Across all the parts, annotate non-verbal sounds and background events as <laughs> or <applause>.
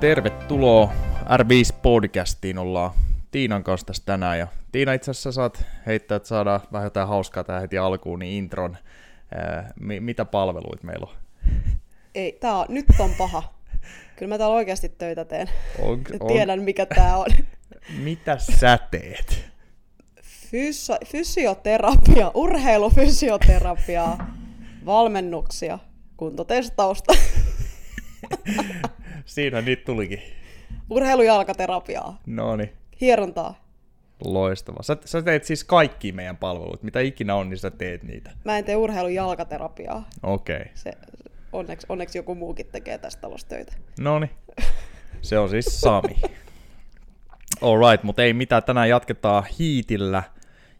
Tervetuloa R5-podcastiin. Ollaan Tiinan kanssa tässä tänään. Ja Tiina, itse asiassa saat heittää, että saadaan vähän jotain hauskaa tähän heti alkuun, niin intron. Ää, mi- mitä palveluita meillä on? Ei, tää on, nyt on paha. Kyllä mä täällä oikeasti töitä teen. On, on, Tiedän, mikä tää on. <laughs> mitä sä teet? Fyso, fysioterapia, urheilufysioterapia, valmennuksia, kuntotestausta, <laughs> Siinä niitä tulikin. urheilujalkaterapiaa, No niin, hierontaa. loistava. Sä, sä teet siis kaikki meidän palvelut. Mitä ikinä on, niin sä teet niitä. Mä en tee urheilujalkaterapiaa. Okei. Okay. Se, onneksi, onneksi joku muukin tekee tästä talosta töitä. No niin. Se on siis Sami. Alright, mutta ei mitään. Tänään jatketaan hiitillä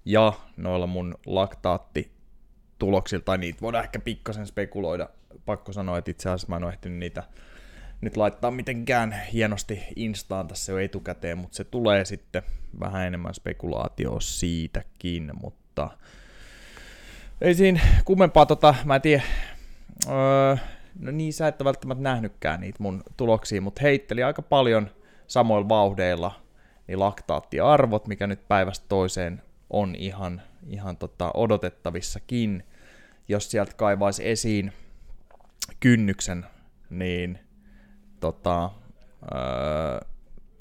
ja noilla mun laktaatti-tuloksilla, tai niitä voidaan ehkä pikkasen spekuloida. Pakko sanoa, että itse asiassa mä en ole ehtinyt niitä nyt laittaa mitenkään hienosti instaan tässä jo etukäteen, mutta se tulee sitten vähän enemmän spekulaatioa siitäkin, mutta ei siinä kummempaa tota, mä en tiedä, öö, no niin sä et välttämättä nähnytkään niitä mun tuloksia, mutta heitteli aika paljon samoilla vauhdeilla niin laktaattiarvot, mikä nyt päivästä toiseen on ihan, ihan tota odotettavissakin. Jos sieltä kaivaisi esiin kynnyksen, niin tota, öö,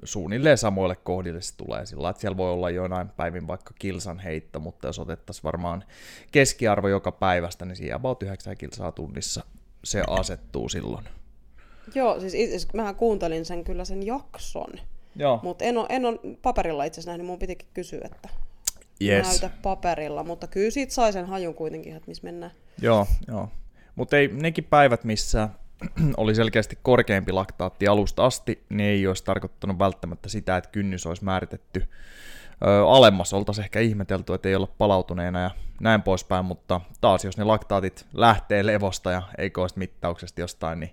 suunnilleen samoille kohdille se tulee sillä että siellä voi olla jonain päivin vaikka kilsan heitto, mutta jos otettaisiin varmaan keskiarvo joka päivästä, niin siihen about 9 kilsaa tunnissa se asettuu silloin. Joo, siis itse mähän kuuntelin sen kyllä sen jakson, Joo. mutta en ole, en ole paperilla itse asiassa nähnyt, mun pitikin kysyä, että Yes. näytä paperilla, mutta kyllä siitä sai sen hajun kuitenkin, että missä mennään. Joo, joo. Mutta ei nekin päivät, missä <clears throat> oli selkeästi korkeampi laktaatti alusta asti, niin ei olisi tarkoittanut välttämättä sitä, että kynnys olisi määritetty ö, alemmas. Oltaisiin ehkä ihmetelty, että ei olla palautuneena ja näin poispäin, mutta taas jos ne laktaatit lähtee levosta ja ei koista mittauksesta jostain niin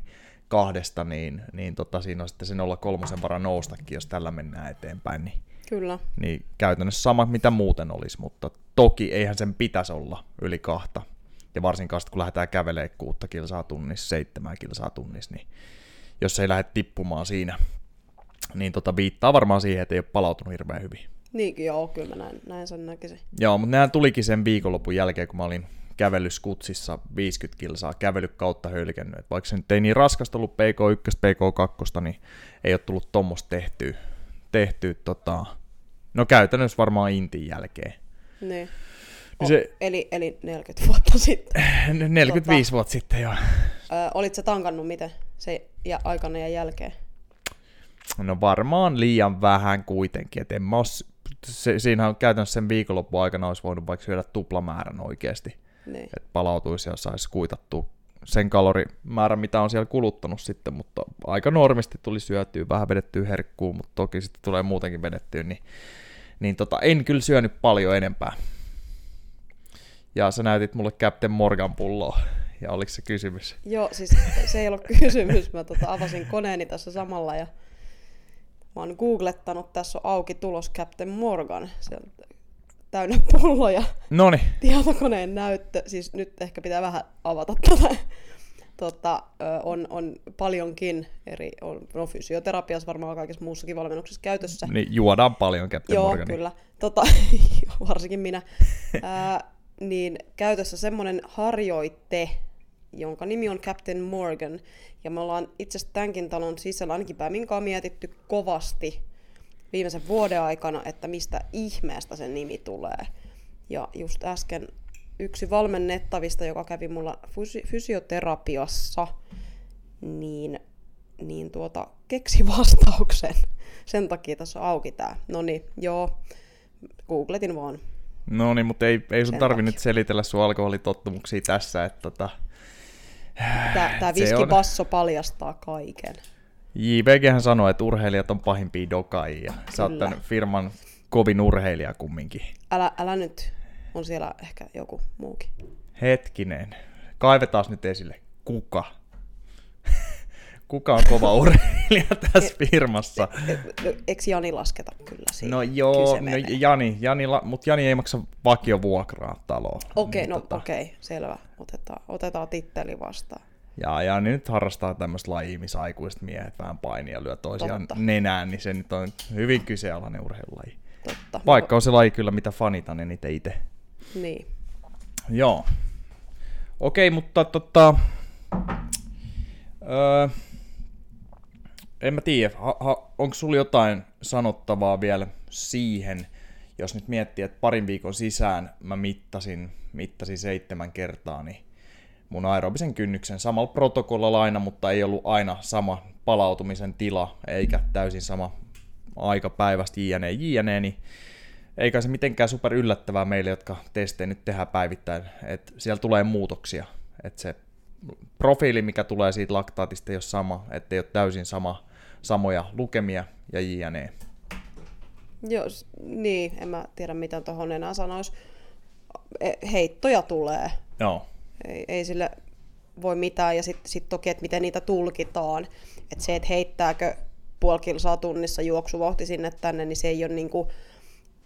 kahdesta, niin, niin tota, siinä on sitten se 0,3 varan noustakin, jos tällä mennään eteenpäin, niin Kyllä. niin käytännössä sama mitä muuten olisi, mutta toki eihän sen pitäisi olla yli kahta. Ja varsinkaan sit, kun lähdetään kävelemään kuutta kilsaa tunnissa, seitsemän kilsaa tunnissa, niin jos ei lähde tippumaan siinä, niin tota viittaa varmaan siihen, että ei ole palautunut hirveän hyvin. Niinkin joo, kyllä mä näin, näin sen näkisin. Joo, mutta nehän tulikin sen viikonlopun jälkeen, kun mä olin kävellyt skutsissa 50 kilsaa, kävely kautta hölkännyt. Et vaikka se nyt ei niin raskasta ollut PK1, PK2, niin ei ole tullut tuommoista tehtyä, tehtyä tota, no käytännössä varmaan Intin jälkeen. Niin. Niin O, se- eli, eli 40 vuotta sitten. <laughs> 45 vuotta sitten jo. Ö, olit sä tankannut miten se ja aikana ja jälkeen? No varmaan liian vähän kuitenkin, että en mä os, se, siinä on käytännössä sen viikonlopun aikana olisi voinut vaikka syödä tuplamäärän oikeasti, Niin. että palautuisi ja saisi kuitattua sen kalorimäärän, mitä on siellä kuluttanut sitten, mutta aika normisti tuli syötyä, vähän vedettyä herkkuun, mutta toki sitten tulee muutenkin vedettyä, niin, niin tota, en kyllä syönyt paljon enempää. Ja sä näytit mulle Captain Morgan pulloa, ja oliko se kysymys? Joo, siis se ei ollut kysymys. Mä tota avasin koneeni tässä samalla ja mä oon googlettanut, tässä on auki tulos Captain Morgan. Se on täynnä pulloja, Noni, tietokoneen näyttö. Siis nyt ehkä pitää vähän avata tätä. Tota, on, on paljonkin eri, on, no fysioterapiassa varmaan kaikessa muussakin valmennuksessa käytössä. niin juodaan paljon Captain Joo, Morgania. kyllä. Tota, <laughs> varsinkin minä. Ää, niin käytössä semmoinen harjoite, jonka nimi on Captain Morgan. Ja me ollaan itse asiassa tämänkin talon sisällä ainakin Päminkaan mietitty kovasti viimeisen vuoden aikana, että mistä ihmeestä sen nimi tulee. Ja just äsken yksi valmennettavista, joka kävi mulla fysi- fysioterapiassa, niin, niin tuota, keksi vastauksen. Sen takia tässä on auki tää. No niin, joo. Googletin vaan. No niin, mutta ei, ei sun tarvi nyt selitellä sun alkoholitottumuksia tässä, että tota, Tää, tää Se viskibasso paljastaa kaiken. JVGhän sanoi, että urheilijat on pahimpia dokaajia. Sä oot tän firman kovin urheilija kumminkin. Älä, älä nyt. On siellä ehkä joku muukin. Hetkinen, kaivetaan nyt esille. Kuka? Kuka on kova urheilija <laughs> tässä firmassa? Eikö Jani lasketa kyllä siihen? No joo, no. Jani, Jani, la- mutta Jani ei maksa vakiovuokraa taloon. Okei, Niin no tota, okei, selvä. Otetaan, otetaan titteli vastaan. Ja, ja niin nyt harrastaa tämmöistä lajia, missä aikuiset miehet vähän painia lyö toisiaan Totta. nenään, niin se nyt on hyvin kyseenalainen urheilulaji. Totta. Vaikka on se laji kyllä, mitä fanitan eniten itse. Niin. Joo. Okei, mutta tota... Öö, en mä tiedä, onko sulla jotain sanottavaa vielä siihen, jos nyt miettii, että parin viikon sisään mä mittasin, mittasin seitsemän kertaa, niin mun aerobisen kynnyksen samalla protokollalla aina, mutta ei ollut aina sama palautumisen tila, eikä täysin sama aika päivästä jne, jne, niin eikä se mitenkään super yllättävää meille, jotka testejä nyt tehdään päivittäin, että siellä tulee muutoksia, että se profiili, mikä tulee siitä laktaatista, ei ole sama, ettei ole täysin sama, samoja lukemia ja jne. Joo, niin, en mä tiedä mitä tuohon enää sanois. E- Heittoja tulee. Joo, Ei, ei sille voi mitään. Ja sitten sit toki, että miten niitä tulkitaan. Että se, että heittääkö puoli kilsaa tunnissa juoksuvauhti sinne tänne, niin se ei ole niinku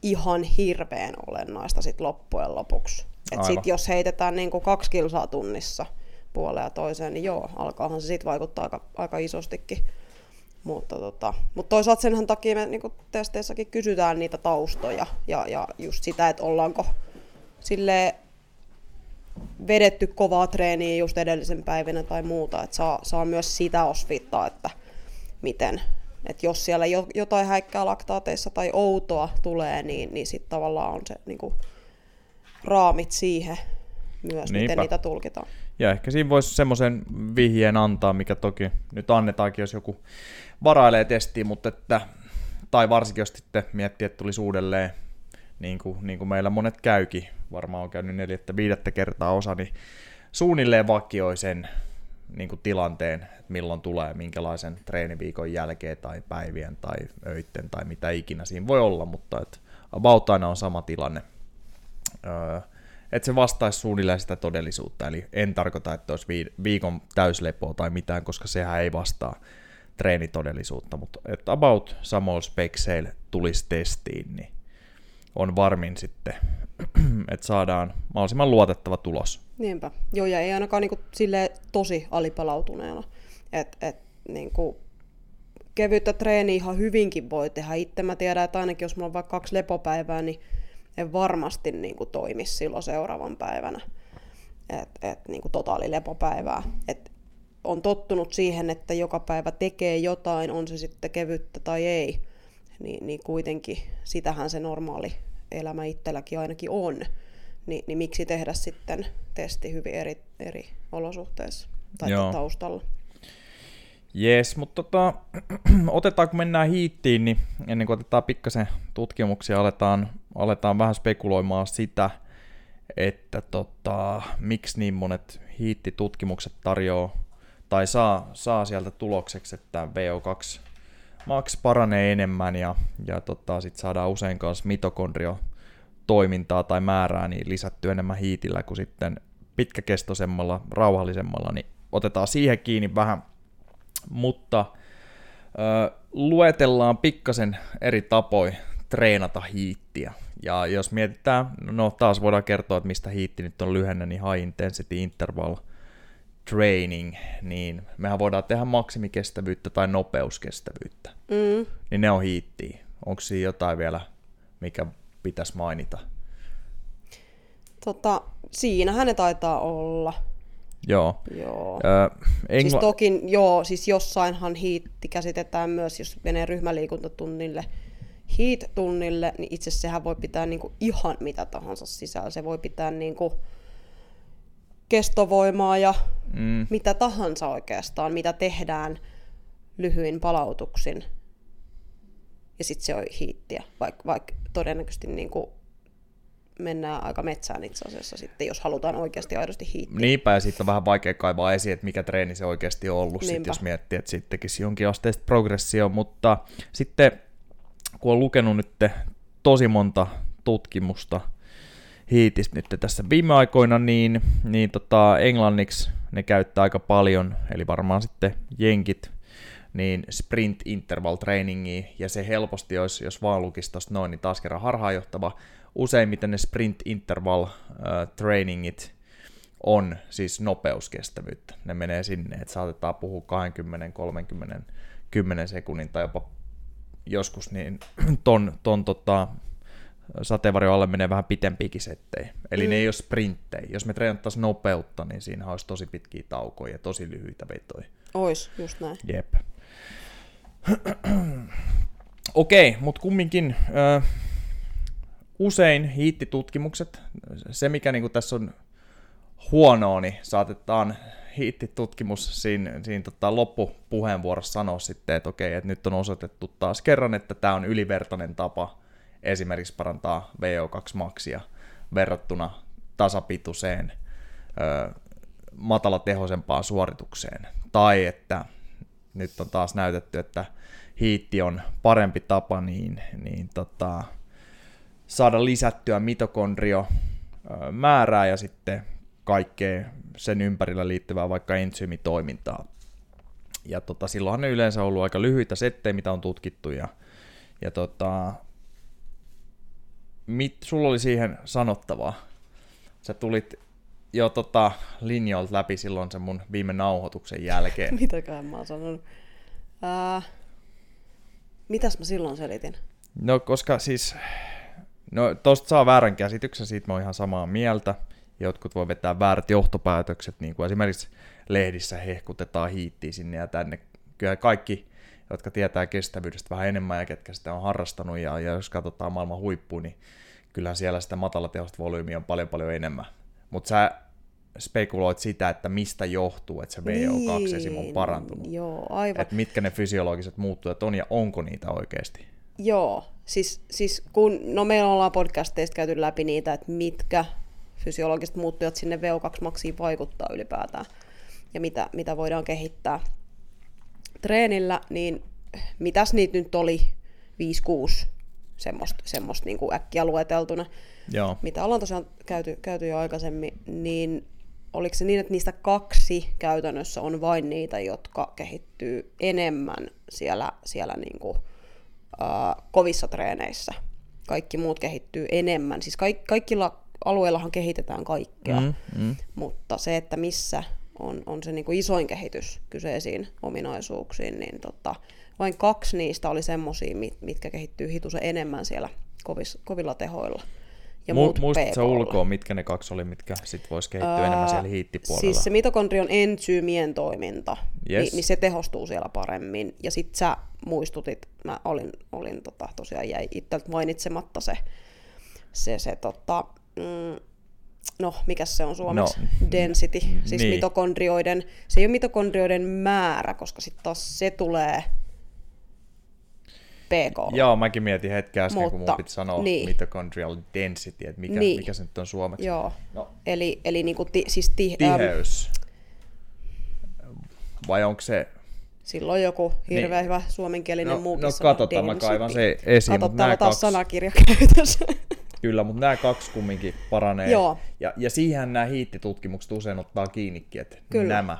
ihan hirveän olennaista sit loppujen lopuksi. Et sit jos heitetään niinku kaksi kilsaa tunnissa puoleen ja toiseen, niin joo, alkaahan se sit vaikuttaa aika, aika isostikin. Mutta, tota, mutta toisaalta senhän takia me niin testeissäkin kysytään niitä taustoja ja, ja just sitä, että ollaanko sille vedetty kovaa treeniä just edellisen päivänä tai muuta, että saa, saa myös sitä osvittaa, että miten, että jos siellä jo, jotain häikkää laktaateissa tai outoa tulee, niin, niin sitten tavallaan on se niin kuin, raamit siihen myös, Niinpä. miten niitä tulkitaan. Ja ehkä siinä voisi semmoisen vihjeen antaa, mikä toki nyt annetaankin, jos joku varailee testiin, mutta että, tai varsinkin jos sitten miettii, että tulisi uudelleen, niin kuin, niin kuin meillä monet käykin, varmaan on käynyt neljättä, viidettä kertaa osa, niin suunnilleen vakioi sen niin kuin tilanteen, että milloin tulee, minkälaisen treeniviikon jälkeen tai päivien tai öitten tai mitä ikinä siinä voi olla, mutta että about aina on sama tilanne. Öö, että se vastaisi suunnilleen sitä todellisuutta. Eli en tarkoita, että olisi vii- viikon täyslepoa tai mitään, koska sehän ei vastaa treenitodellisuutta, mutta että about samoilla spekseillä tulisi testiin, niin on varmin sitten, <clears throat> että saadaan mahdollisimman luotettava tulos. Niinpä. Joo, ja ei ainakaan niinku sille tosi alipalautuneena. Et, et, niinku, kevyttä treeniä ihan hyvinkin voi tehdä. Itse mä tiedän, että ainakin jos mulla on vaikka kaksi lepopäivää, niin en varmasti niinku toimisi silloin seuraavan päivänä. Et, et, niinku totaalilepopäivää. Et on tottunut siihen, että joka päivä tekee jotain, on se sitten kevyttä tai ei. Niin, niin kuitenkin sitähän se normaali elämä itselläkin ainakin on niin, niin miksi tehdä sitten testi hyvin eri, eri olosuhteissa tai Joo. taustalla. Jees, mutta tota, <clears throat> otetaan kun mennään hiittiin, niin ennen kuin otetaan pikkasen tutkimuksia, aletaan, aletaan vähän spekuloimaan sitä, että tota, miksi niin monet hiittitutkimukset tarjoaa tai saa, saa sieltä tulokseksi, että VO2 max paranee enemmän ja, ja tota, sit saadaan usein kanssa mitokondrio toimintaa tai määrää niin lisätty enemmän hiitillä kuin sitten pitkäkestoisemmalla, rauhallisemmalla, niin otetaan siihen kiinni vähän, mutta ö, luetellaan pikkasen eri tapoja treenata hiittiä. Ja jos mietitään, no taas voidaan kertoa, että mistä hiitti nyt on lyhenne, niin high intensity interval training, niin mehän voidaan tehdä maksimikestävyyttä tai nopeuskestävyyttä. Mm. Niin ne on hiittiä. Onko siinä jotain vielä, mikä pitäisi mainita? Tota, siinähän ne taitaa olla. Joo. Joo. Ö, engla- Siis toki, joo, siis jossainhan hiitti käsitetään myös, jos menee ryhmäliikuntatunnille, heat-tunnille, niin itse sehän voi pitää niinku ihan mitä tahansa sisällä. Se voi pitää niinku kestovoimaa ja mm, mitä tahansa oikeastaan, mitä tehdään lyhyin palautuksin. Ja sitten se on hiittiä, vaikka vaik todennäköisesti niin kuin mennään aika metsään itse asiassa sitten, jos halutaan oikeasti aidosti hiittiä. Niinpä, ja sitten on vähän vaikea kaivaa esiin, että mikä treeni se oikeasti on ollut, sit, jos miettii, että sitten tekisi jonkin asteista progressio, mutta sitten kun on lukenut nyt tosi monta tutkimusta hiitistä nyt tässä viime aikoina, niin, niin tota, englanniksi ne käyttää aika paljon, eli varmaan sitten jenkit, niin sprint interval trainingia, ja se helposti olisi, jos vaan lukisi noin, niin taas kerran harhaanjohtava. Useimmiten ne sprint interval äh, trainingit on siis nopeuskestävyyttä. Ne menee sinne, että saatetaan puhua 20, 30, 10 sekunnin tai jopa joskus niin <clears throat> ton, ton tota, sateenvarjon alle menee vähän pitempiäkin settejä. Eli mm. ne ei ole sprinttejä. Jos me treenattaisiin nopeutta, niin siinä olisi tosi pitkiä taukoja ja tosi lyhyitä vetoja. Ois, just näin. Jep. <clears throat> Okei, mutta kumminkin ö, usein hiittitutkimukset, se mikä niinku tässä on huonoa, niin saatetaan hiittitutkimus siinä, siinä tota loppupuheenvuorossa sanoa sitten, että okei, että nyt on osoitettu taas kerran, että tämä on ylivertainen tapa esimerkiksi parantaa VO2-maksia verrattuna tasapituiseen ö, matalatehoisempaan suoritukseen. Tai että nyt on taas näytetty, että hiitti on parempi tapa niin, niin tota, saada lisättyä mitokondrio määrää ja sitten kaikkea sen ympärillä liittyvää vaikka entsyymitoimintaa. Ja tota, silloinhan ne yleensä ollut aika lyhyitä settejä, mitä on tutkittu, ja, ja tota, mit, sulla oli siihen sanottavaa. Sä tulit jo tota, linjoilta läpi silloin sen mun viime nauhoituksen jälkeen. <laughs> Mitäköhän mä oon sanonut? Ää, mitäs mä silloin selitin? No koska siis, no tosta saa väärän käsityksen, siitä mä oon ihan samaa mieltä. Jotkut voi vetää väärät johtopäätökset, niin kuin esimerkiksi lehdissä hehkutetaan hiittiä sinne ja tänne. Kyllä kaikki, jotka tietää kestävyydestä vähän enemmän ja ketkä sitä on harrastanut, ja, ja jos katsotaan maailman huippuun, niin kyllä siellä sitä matalatehosta volyymiä on paljon paljon enemmän. Mutta sä spekuloit sitä, että mistä johtuu, että se VO2 niin, esim. on parantunut. Joo, aivan. Että mitkä ne fysiologiset muuttujat on ja onko niitä oikeasti. Joo, siis, siis kun, no meillä ollaan podcasteista käyty läpi niitä, että mitkä fysiologiset muuttujat sinne VO2-maksiin vaikuttaa ylipäätään ja mitä, mitä voidaan kehittää treenillä, niin mitäs niitä nyt oli 5-6 semmoista, semmoista niin kuin äkkiä lueteltuna, Joo. mitä ollaan tosiaan käyty, käyty jo aikaisemmin, niin oliko se niin, että niistä kaksi käytännössä on vain niitä, jotka kehittyy enemmän siellä, siellä niin kuin, äh, kovissa treeneissä. Kaikki muut kehittyy enemmän. Siis kaik, kaikilla alueillahan kehitetään kaikkea, mm, mm. mutta se, että missä on, on se niin kuin isoin kehitys kyseisiin ominaisuuksiin, niin tota, vain kaksi niistä oli semmoisia, mitkä kehittyy hitusen enemmän siellä kovis, kovilla tehoilla. Ja Mu- Muistatko ulkoa, mitkä ne kaksi oli, mitkä sit voisi kehittyä uh, enemmän siellä hiittipuolella? Siis se mitokondrion entsyymien toiminta, yes. niin, niin se tehostuu siellä paremmin. Ja sit sä muistutit, mä olin, olin tota, tosiaan jäi itseltä mainitsematta se, se, se tota, mm, no, mikä se on suomeksi? No, Density, siis niin. mitokondrioiden, se ei ole mitokondrioiden määrä, koska sitten taas se tulee PK. Joo, mäkin mietin hetken äsken, Mutta, kun mun piti sanoa niin. mitochondrial density, että mikä, niin. mikä se nyt on suomeksi. Joo, no. eli, eli niinku ti, siis ti, tiheys. Ähm, Vai onko se... Silloin joku hirveän niin. hyvä suomenkielinen no, muukin No katsotaan, mä kaivan se esiin. Katsotaan, taas kaksi... sanakirja käytössä. <laughs> Kyllä, mutta nämä kaksi kumminkin paranee. Joo. Ja, ja siihen nämä hiittitutkimukset usein ottaa kiinnikin, että Kyllä. nämä.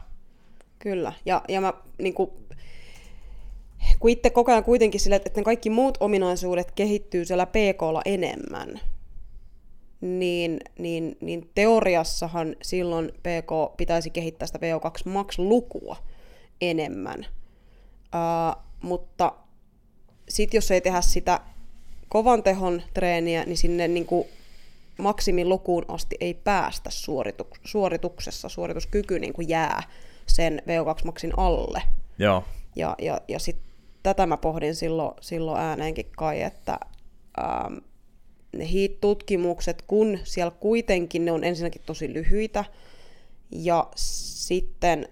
Kyllä, ja, ja mä niin kuin, kun itse koko ajan kuitenkin sille, että ne kaikki muut ominaisuudet kehittyy siellä PKlla enemmän, niin, niin, niin teoriassahan silloin PK pitäisi kehittää sitä VO2 max-lukua enemmän. Uh, mutta sitten jos ei tehdä sitä kovan tehon treeniä, niin sinne niin kuin maksimilukuun asti ei päästä suoritu- suorituksessa. Suorituskyky niin kuin jää sen VO2-maksin alle. Joo. Ja, ja, ja sit tätä mä pohdin silloin, silloin ääneenkin kai, että ähm, ne HEAT-tutkimukset, kun siellä kuitenkin ne on ensinnäkin tosi lyhyitä, ja sitten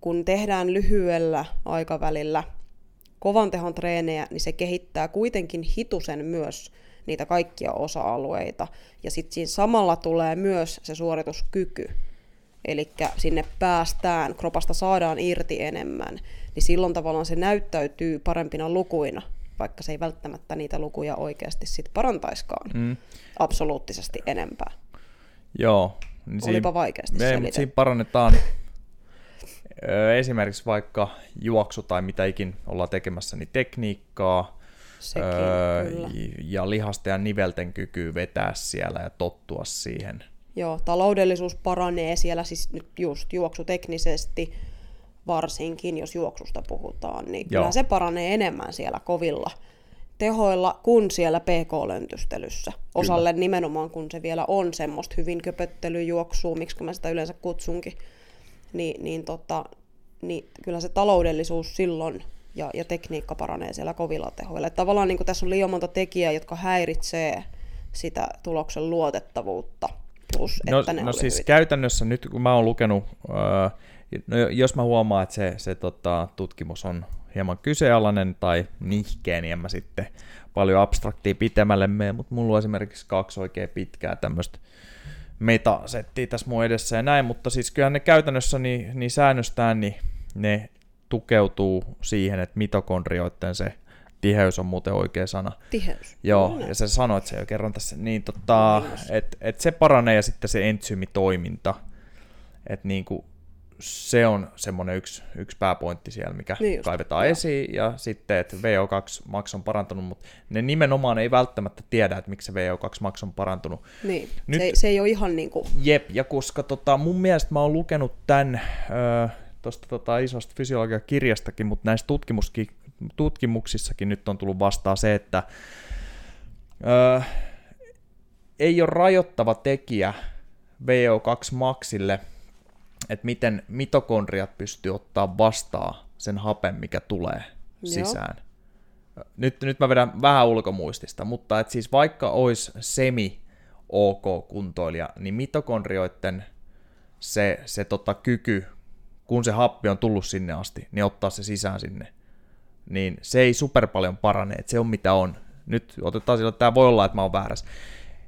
kun tehdään lyhyellä aikavälillä kovan tehon treenejä, niin se kehittää kuitenkin hitusen myös niitä kaikkia osa-alueita. Ja sitten siinä samalla tulee myös se suorituskyky. Eli sinne päästään, kropasta saadaan irti enemmän, niin silloin tavallaan se näyttäytyy parempina lukuina, vaikka se ei välttämättä niitä lukuja oikeasti sit parantaiskaan mm. absoluuttisesti enempää. Joo. Niin Olipa siinä, vaikeasti me, Siinä parannetaan esimerkiksi vaikka juoksu tai mitä ikin ollaan tekemässä, niin tekniikkaa, Sekin, öö, ja lihasten ja nivelten kykyy vetää siellä ja tottua siihen Joo, taloudellisuus paranee siellä siis nyt just juoksuteknisesti, varsinkin jos juoksusta puhutaan, niin Joo. kyllä se paranee enemmän siellä kovilla tehoilla kuin siellä PK-löntystelyssä. Osalle nimenomaan, kun se vielä on semmoista hyvin köpöttelyjuoksua, miksi mä sitä yleensä kutsunkin, niin, niin, tota, niin kyllä se taloudellisuus silloin ja, ja tekniikka paranee siellä kovilla tehoilla. Et tavallaan niin tässä on liian monta tekijää, jotka häiritsee sitä tuloksen luotettavuutta. Plus, No, että ne no siis hyvin. käytännössä nyt kun mä oon lukenut, öö, no jos mä huomaan, että se, se tota, tutkimus on hieman kyseenalainen tai nihkeä, niin en mä sitten paljon abstraktia pitemmälle mene, mutta mulla on esimerkiksi kaksi oikein pitkää tämmöistä metasettiä tässä mun edessä ja näin, mutta siis kyllähän ne käytännössä niin, niin säännöstään, niin ne tukeutuu siihen, että mitokondrioiden se tiheys on muuten oikea sana. Tiheys. Joo, No, ja se sanoit se jo kerran tässä, niin tota, että et se paranee ja sitten se entsyymitoiminta, että niinku se on semmoinen yksi, yksi pääpointti siellä, mikä Niin just, kaivetaan joo. esiin, ja sitten, että VO2-maks on parantunut, mutta ne nimenomaan ei välttämättä tiedä, että miksi se VO2-maks on parantunut. Niin, Nyt- se, se ei ole ihan niin kuin, Jep, ja koska tota, mun mielestä mä oon lukenut tämän tuosta tota, isosta fysiologiakirjastakin, mutta näissä tutkimuski, tutkimuksissakin nyt on tullut vastaan se, että öö, ei ole rajoittava tekijä VO2 maksille, että miten mitokondriat pystyy ottaa vastaan sen hapen, mikä tulee Joo. sisään. Nyt, nyt mä vedän vähän ulkomuistista, mutta et siis vaikka olisi semi ok kuntoilija, niin mitokondrioiden se, se tota kyky, kun se happi on tullut sinne asti, niin ottaa se sisään sinne, niin se ei super paljon parane, että se on mitä on. Nyt otetaan sillä, että tämä voi olla, että mä oon väärässä.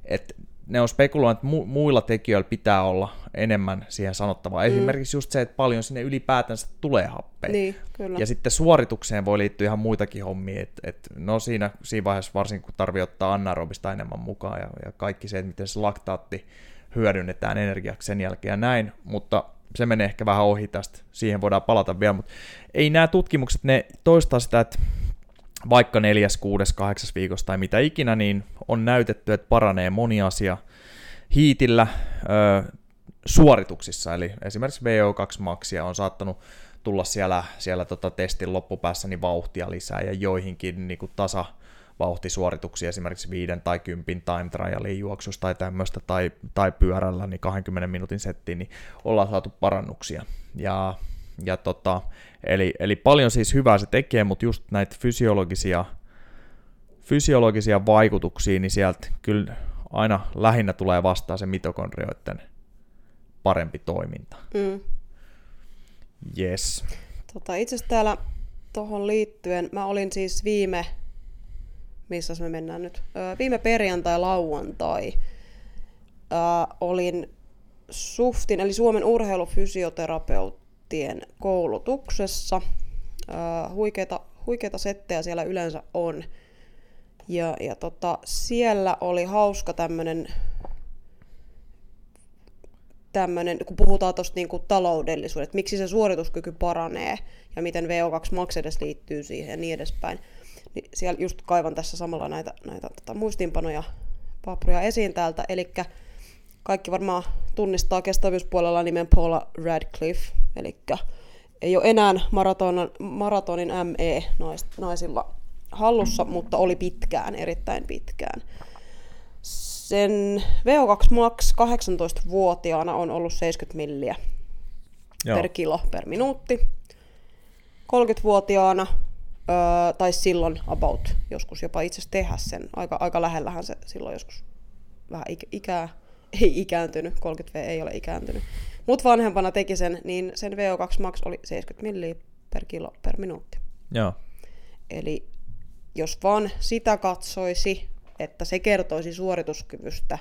Et ne on spekuloinut, että mu- muilla tekijöillä pitää olla enemmän siihen sanottavaa. Mm. Esimerkiksi just se, että paljon sinne ylipäätänsä tulee happea. niin, kyllä. Ja sitten suoritukseen voi liittyä ihan muitakin hommia, että et, no siinä, siinä vaiheessa varsinkin kun tarvii ottaa anaerobista enemmän mukaan ja, ja kaikki se, että miten se laktaatti hyödynnetään energiaksi sen jälkeen ja näin, mutta se menee ehkä vähän ohi tästä, siihen voidaan palata vielä, mutta ei nämä tutkimukset, ne toistaa sitä, että vaikka neljäs, kuudes, kahdeksas viikossa tai mitä ikinä, niin on näytetty, että paranee moni asia hiitillä ö, suorituksissa, eli esimerkiksi VO2 maksia on saattanut tulla siellä, siellä tota testin loppupäässä niin vauhtia lisää ja joihinkin niin kuin tasa vauhtisuorituksia, esimerkiksi viiden tai kympin time trialin juoksusta tai tämmöistä, tai, tai pyörällä, niin 20 minuutin settiin, niin ollaan saatu parannuksia. Ja, ja tota, eli, eli paljon siis hyvää se tekee, mutta just näitä fysiologisia, fysiologisia vaikutuksia, niin sieltä kyllä aina lähinnä tulee vastaan se mitokondrioiden parempi toiminta. Mm. Yes. Tota, itse asiassa täällä tuohon liittyen, mä olin siis viime, missä me mennään nyt, öö, viime perjantai, lauantai, öö, olin SUFTin, eli Suomen urheilufysioterapeuttien koulutuksessa. Öö, huikeita, huikeita settejä siellä yleensä on. Ja, ja tota, siellä oli hauska tämmönen tämmönen, kun puhutaan tuosta niinku taloudellisuudesta, että miksi se suorituskyky paranee ja miten VO2 max edes liittyy siihen ja niin edespäin. Niin siellä just kaivan tässä samalla näitä, näitä tota, muistiinpanoja, papruja esiin täältä. Eli kaikki varmaan tunnistaa kestävyyspuolella nimen Paula Radcliffe, eli ei ole enää maratonin, maratonin ME nais, naisilla hallussa, mutta oli pitkään, erittäin pitkään. Sen VO2 max 18-vuotiaana on ollut 70 milliä Joo. per kilo per minuutti. 30-vuotiaana, öö, tai silloin about, joskus jopa itse asiassa tehdä sen. Aika, aika lähellähän se silloin joskus vähän ik- ikää, ei ikääntynyt, 30V ei ole ikääntynyt. Mutta vanhempana teki sen, niin sen VO2 max oli 70 milliä per kilo per minuutti. Joo. Eli jos vaan sitä katsoisi, että se kertoisi suorituskyvystä,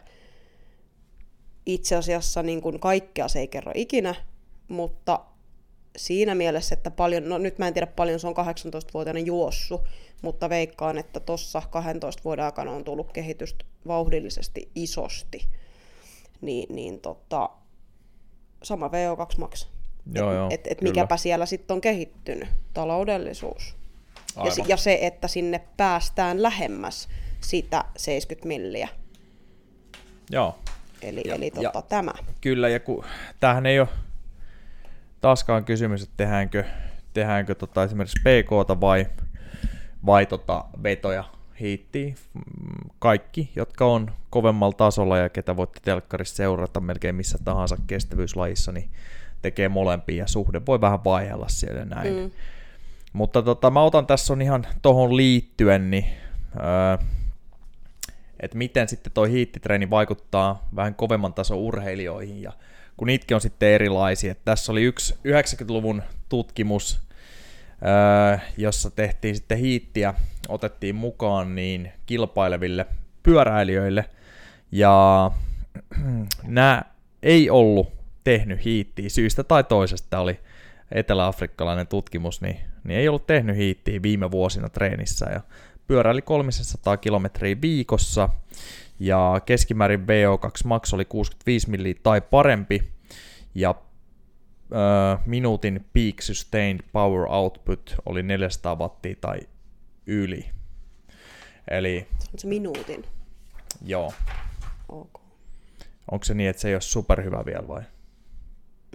itse asiassa niin kuin kaikkea se ei kerro ikinä, mutta siinä mielessä, että paljon, no nyt mä en tiedä paljon se on 18-vuotiaana juossu, mutta veikkaan, että tuossa 12 vuoden aikana on tullut kehitystä vauhdillisesti isosti. Niin, niin tota, sama VO2 max. Joo, joo, et, et kyllä. mikäpä siellä sitten on kehittynyt, taloudellisuus. Ja, Aivan. ja se, että sinne päästään lähemmäs sitä 70 milliä. Joo. eli, Ja- eli ja- tota, tämä. Kyllä, ja kun, tämähän ei ole taaskaan kysymys, että tehdäänkö, tehdäänkö tota esimerkiksi PKta vai, vai tota vetoja hiittiin. Mm, Kaikki, jotka on kovemmalla tasolla ja ketä voitte telkkarissa seurata melkein missä tahansa kestävyyslajissa, niin tekee molempia ja suhde voi vähän vaihella siellä näin. Mm. Mutta tota, mä otan tässä on ihan tohon liittyen, niin, öö, että miten sitten toi hiittitreeni vaikuttaa vähän kovemman tason urheilijoihin ja kun niitäkin on sitten erilaisia. Tässä oli yksi 90-luvun tutkimus, jossa tehtiin sitten hiittiä, otettiin mukaan niin kilpaileville pyöräilijöille. Ja <clears throat> nämä ei ollut tehnyt hiittiä syystä tai toisesta. Oli etelä-afrikkalainen tutkimus, niin, niin ei ollut tehnyt hiittiä viime vuosina treenissä. Ja pyöräili 300 kilometriä viikossa. Ja keskimäärin VO2 max oli 65 milliä tai parempi. Ja minuutin peak sustained power output oli 400 wattia tai yli. Eli on se minuutin. joo, Ok. onko se niin, että se ei ole superhyvä vielä vai?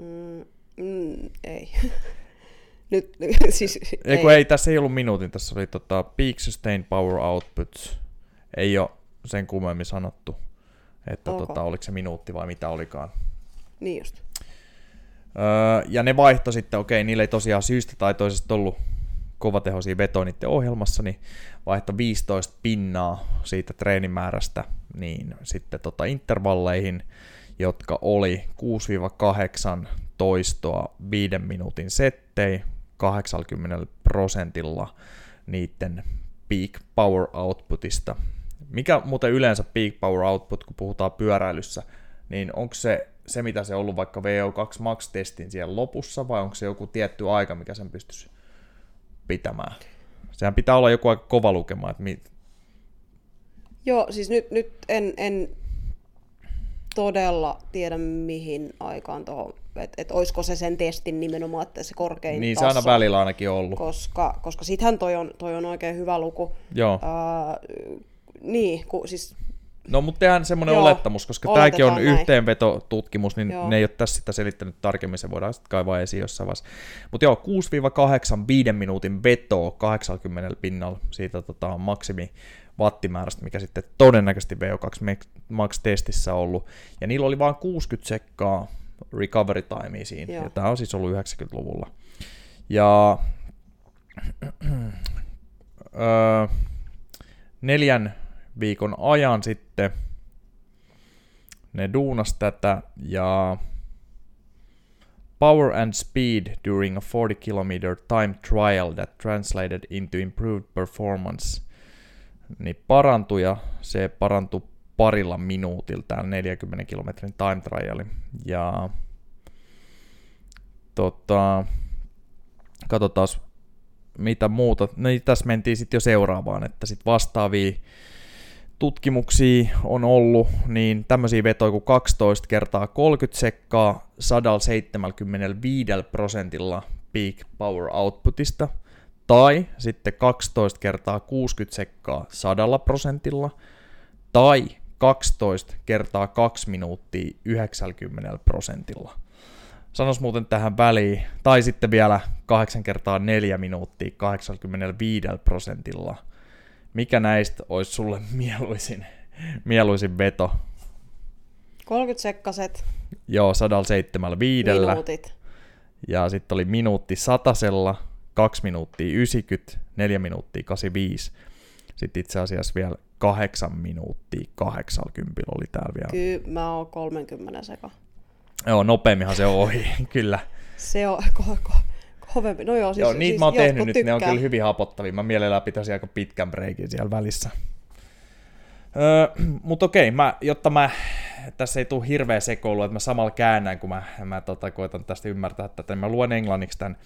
Mm, mm, ei. <laughs> Nyt, <laughs> siis, Ei, kun ei, tässä ei ollut minuutin, tässä oli tota peak sustained power output. Ei ole sen kummemmin sanottu, että Ok. tota, oliko se minuutti vai mitä olikaan. Niin just. Öö, ja ne vaihto sitten, okei, niillä ei tosiaan syystä tai toisesta ollut kovatehoisia vetoja niiden ohjelmassa, niin vaihto 15 pinnaa siitä treenimäärästä niin sitten tota intervalleihin, jotka oli 6-8 toistoa 5 minuutin settei 80 prosentilla niiden peak power outputista. Mikä muuten yleensä peak power output, kun puhutaan pyöräilyssä, niin onko se se, mitä se on ollut vaikka VO2 Max-testin siellä lopussa, vai onko se joku tietty aika, mikä sen pystyisi pitämään? Sehän pitää olla joku aika kova lukema, että mi- Joo, siis nyt, nyt en, en todella tiedä mihin aikaan tuohon, että et olisiko se sen testin nimenomaan, että se korkein niin se taso, aina välillä ainakin ollut. koska, koska sittenhän toi on, toi on oikein hyvä luku. Joo. Ää, niin, ku, siis No, mutta tehdään semmoinen Joo, olettamus, koska tämäkin on näin. yhteenvetotutkimus, niin Joo. ne ei ole tässä sitä selittänyt tarkemmin, se voidaan sitten kaivaa esiin jossain vaiheessa. Mutta joo, 6-8 5 minuutin vetoa 80 pinnalla siitä tota, maksimi wattimäärästä, mikä sitten todennäköisesti VO2 Max-testissä on ollut. Ja niillä oli vain 60 sekkaa recovery timea siinä, Joo. ja tämä on siis ollut 90-luvulla. Ja <clears throat> öö, neljän viikon ajan sitten ne duunas tätä ja Power and speed during a 40 kilometer time trial that translated into improved performance niin parantui ja se parantui parilla minuutilla täällä 40 kilometrin time triali. Ja tota, katsotaan mitä muuta. No niin, tässä mentiin sitten jo seuraavaan, että sitten vastaavia tutkimuksia on ollut, niin tämmöisiä vetoja kuin 12 kertaa 30 sekkaa 175 prosentilla peak power outputista, tai sitten 12 kertaa 60 sekkaa 100 prosentilla, tai 12 kertaa 2 minuuttia 90 prosentilla. Sanos muuten tähän väliin, tai sitten vielä 8 kertaa 4 minuuttia 85 prosentilla. Mikä näistä olisi sulle <laughs> mieluisin, mieluisin veto? 30 sekkaset Joo, 175. minuutit. Ja sitten oli minuutti satasella, 2 minuuttia 90, 4 minuuttia 85. Sitten itse asiassa vielä 8 minuuttia 80 oli täällä vielä. Kyllä mä oon 30 seka. Joo, nopeamminhan se on ohi, <laughs> kyllä. Se on ko- ko- kovempi. No joo, siis, Joo, niitä siis mä oon tehnyt nyt, ne on tykkää. kyllä hyvin hapottavia. Mä mielellään pitäisin aika pitkän breikin siellä välissä. Öö, Mutta okei, mä, jotta mä, tässä ei tule hirveä sekoilu, että mä samalla käännän, kun mä, mä tota, koitan tästä ymmärtää tätä, niin mä luen englanniksi tämän.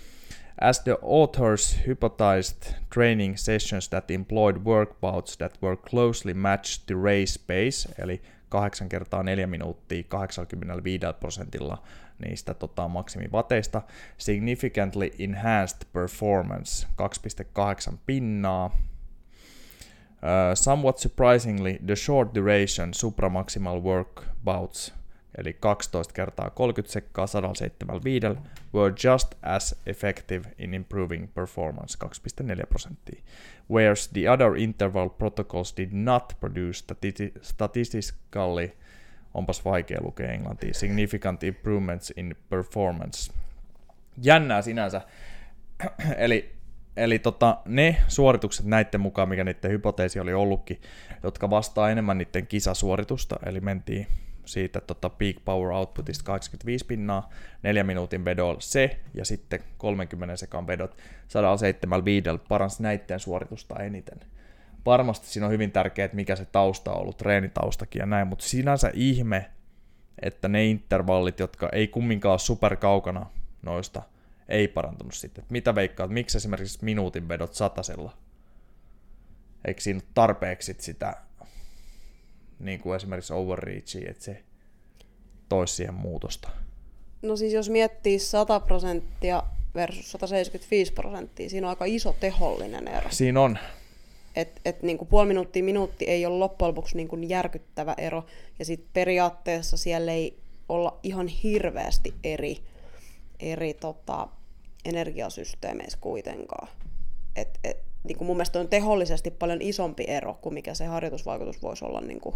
As the authors hypothesized training sessions that employed workouts that were closely matched to race pace, eli 8 kertaa 4 minuuttia 85 prosentilla niistä tota, maksimivateista, significantly enhanced performance 2,8 pinnaa, somewhat surprisingly, the short duration supramaximal work bouts, eli 12 kertaa 30 sekkaa 175, were just as effective in improving performance 2,4 prosenttia, whereas the other interval protocols did not produce stati- statistically, onpas vaikea lukea englantia, significant improvements in performance. Jännää sinänsä. <clears throat> eli Eli tota, ne suoritukset näiden mukaan, mikä niiden hypoteesi oli ollutkin, jotka vastaa enemmän niiden kisasuoritusta, eli mentiin siitä tota peak power outputista 85 pinnaa, 4 minuutin vedolla se, ja sitten 30 sekan vedot 175 paransi näiden suoritusta eniten. Varmasti siinä on hyvin tärkeää, että mikä se tausta on ollut, treenitaustakin ja näin, mutta sinänsä ihme, että ne intervallit, jotka ei kumminkaan ole superkaukana noista ei parantunut sitten. Mitä veikkaat, miksi esimerkiksi minuutin vedot satasella? Eikö siinä ole tarpeeksi sitä, niin kuin esimerkiksi overreachia, että se toisi siihen muutosta? No siis jos miettii 100 prosenttia versus 175 prosenttia, siinä on aika iso tehollinen ero. Siinä on. Et, et niin kuin puoli minuuttia minuutti ei ole loppujen lopuksi niin kuin järkyttävä ero, ja sitten periaatteessa siellä ei olla ihan hirveästi eri eri tota, energiasysteemeissä kuitenkaan. Et, et, niin kuin mun mielestä on tehollisesti paljon isompi ero kuin mikä se harjoitusvaikutus voisi olla. Niin kuin,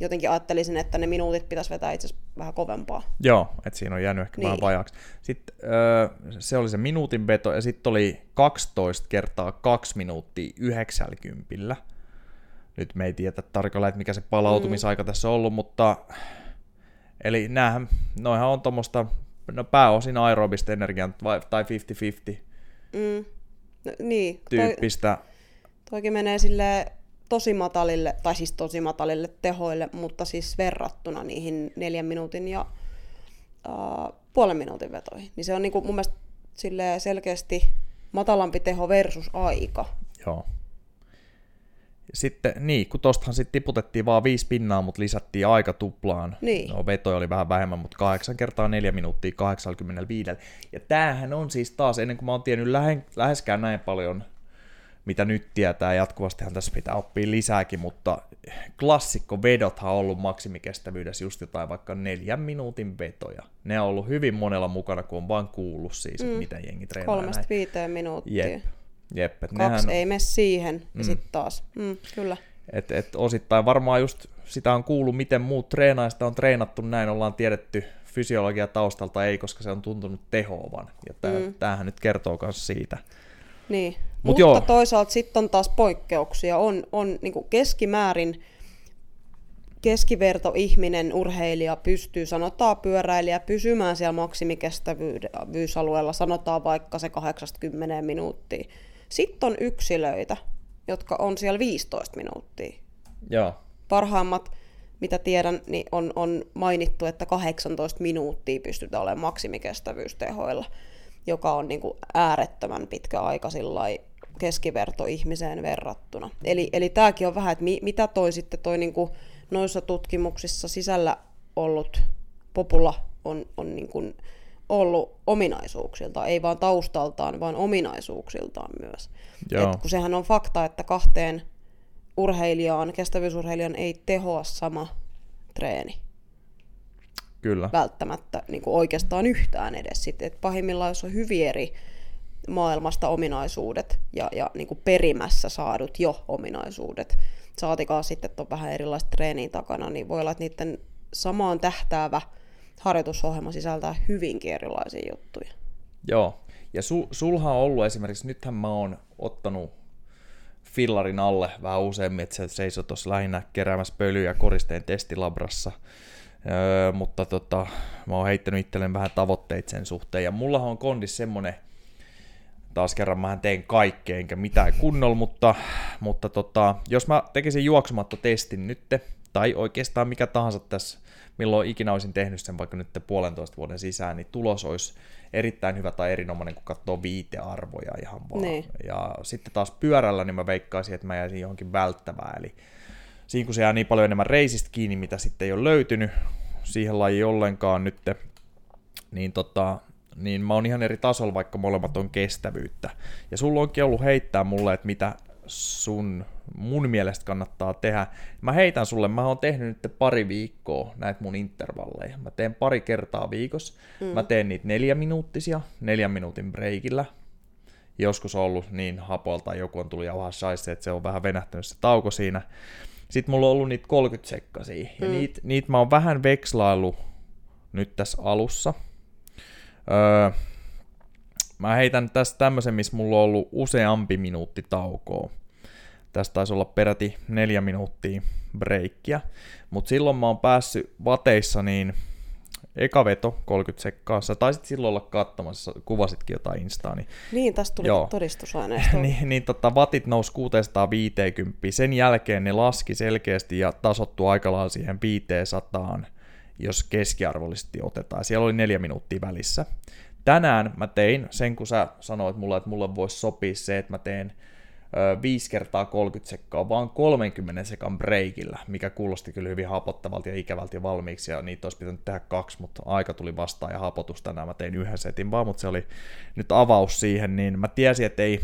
jotenkin ajattelisin, että ne minuutit pitäisi vetää itse asiassa vähän kovempaa. Joo, että siinä on jäänyt ehkä niin. vähän vajaaksi. Sitten öö, se oli se minuutin veto, ja sitten oli 12 kertaa 2 minuuttia 90. Nyt me ei tiedä tarkalleen, että mikä se palautumisaika mm. tässä on ollut, mutta Eli näähän, noihan on tuommoista, no pääosin aerobista energian tai 50-50 mm. no, niin, tyyppistä. Toi, toikin menee sille tosi matalille, tai siis tosi matalille tehoille, mutta siis verrattuna niihin neljän minuutin ja uh, puolen minuutin vetoihin. Niin se on niinku mun mielestä selkeästi matalampi teho versus aika. Joo sitten, niin, kun tostahan sitten tiputettiin vaan viisi pinnaa, mutta lisättiin aika tuplaan. Niin. No vetoja oli vähän vähemmän, mutta kahdeksan kertaa neljä minuuttia 85. Ja tämähän on siis taas, ennen kuin mä oon tiennyt lähe, läheskään näin paljon, mitä nyt tietää, jatkuvastihan tässä pitää oppia lisääkin, mutta klassikko vedothan on ollut maksimikestävyydessä just jotain vaikka neljän minuutin vetoja. Ne on ollut hyvin monella mukana, kun on vaan kuullut siis, mm. mitä jengi treenaa. Kolmesta viiteen minuuttia. Jep. Jep, Kaksi nehän... ei mene siihen, ja mm. sitten taas. Mm, kyllä. Et, et osittain varmaan just sitä on kuullut, miten muut treenaista on treenattu näin, ollaan tiedetty fysiologia taustalta ei, koska se on tuntunut tehoavan. Ja tää, mm. tämähän nyt kertoo myös siitä. Niin, Mut mutta joo. toisaalta sitten on taas poikkeuksia. On, on niin keskimäärin keskivertoihminen, urheilija pystyy, sanotaan pyöräilijä, pysymään siellä maksimikestävyysalueella, sanotaan vaikka se 80 minuuttia. Sitten on yksilöitä, jotka on siellä 15 minuuttia. Joo. Parhaimmat, mitä tiedän, niin on, on mainittu, että 18 minuuttia pystytään olemaan maksimikestävyystehoilla, joka on niin kuin äärettömän pitkä aika keskiverto ihmiseen verrattuna. Eli, eli tämäkin on vähän, että mi, mitä toi sitten toi niin kuin noissa tutkimuksissa sisällä ollut populla on, on niin kuin ollut ominaisuuksilta, ei vaan taustaltaan, vaan ominaisuuksiltaan myös. Et kun sehän on fakta, että kahteen urheilijaan, kestävyysurheilijan ei tehoa sama treeni. Kyllä. Välttämättä niin kuin oikeastaan yhtään edes. Sitten, että pahimmillaan, jos on hyvin eri maailmasta ominaisuudet ja, ja niin kuin perimässä saadut jo ominaisuudet, saatikaan sitten, että on vähän erilaista treeniä takana, niin voi olla, että niiden samaan tähtäävä – harjoitusohjelma sisältää hyvinkin erilaisia juttuja. Joo, ja su, sulha on ollut esimerkiksi, nythän mä oon ottanut fillarin alle vähän useammin, että se seisoi tuossa lähinnä keräämässä pölyjä koristeen testilabrassa. Öö, mutta tota, mä oon heittänyt itselleen vähän tavoitteita sen suhteen, ja mulla on kondis semmonen, taas kerran mä teen kaikkea, enkä mitään kunnolla, mutta, mutta tota, jos mä tekisin juoksumatta testin nytte, tai oikeastaan mikä tahansa tässä milloin ikinä olisin tehnyt sen vaikka nyt puolentoista vuoden sisään, niin tulos olisi erittäin hyvä tai erinomainen, kun katsoo viitearvoja ihan vaan. Niin. Ja sitten taas pyörällä, niin mä veikkaisin, että mä jäisin johonkin välttävää, eli siinä kun se jää niin paljon enemmän reisistä kiinni, mitä sitten ei ole löytynyt siihen lajiin ollenkaan nyt, niin tota, niin mä oon ihan eri tasolla, vaikka molemmat on kestävyyttä. Ja sulla onkin ollut heittää mulle, että mitä sun mun mielestä kannattaa tehdä. Mä heitän sulle, mä oon tehnyt nyt pari viikkoa näitä mun intervalleja. Mä teen pari kertaa viikossa. Mm. Mä teen niitä neljä minuuttisia, neljän minuutin breikillä. Joskus on ollut niin hapolta, joku on tullut jauhaa shaisse, että se on vähän venähtänyt se tauko siinä. Sitten mulla on ollut niitä 30 sekkasia. Ja mm. niitä, niitä mä oon vähän vekslaillut nyt tässä alussa. Öö, Mä heitän tästä tämmöisen, missä mulla on ollut useampi minuutti taukoa. Tästä taisi olla peräti neljä minuuttia breikkiä. Mutta silloin mä oon päässyt vateissa niin eka veto 30 sekkaa. Sä taisit silloin olla katsomassa, kuvasitkin jotain instaa. Niin, niin tästä tuli joo. todistusaineisto. <laughs> niin, niin tota, vatit nousi 650. Sen jälkeen ne laski selkeästi ja tasottu aika lailla siihen 500, jos keskiarvollisesti otetaan. Siellä oli neljä minuuttia välissä tänään mä tein sen, kun sä sanoit mulle, että mulle voisi sopia se, että mä teen ö, 5 kertaa 30 sekkaa vaan 30 sekan breikillä, mikä kuulosti kyllä hyvin hapottavalta ja ikävältä ja valmiiksi, ja niitä olisi pitänyt tehdä kaksi, mutta aika tuli vastaan ja hapotus tänään, mä tein yhden setin vaan, mutta se oli nyt avaus siihen, niin mä tiesin, että ei,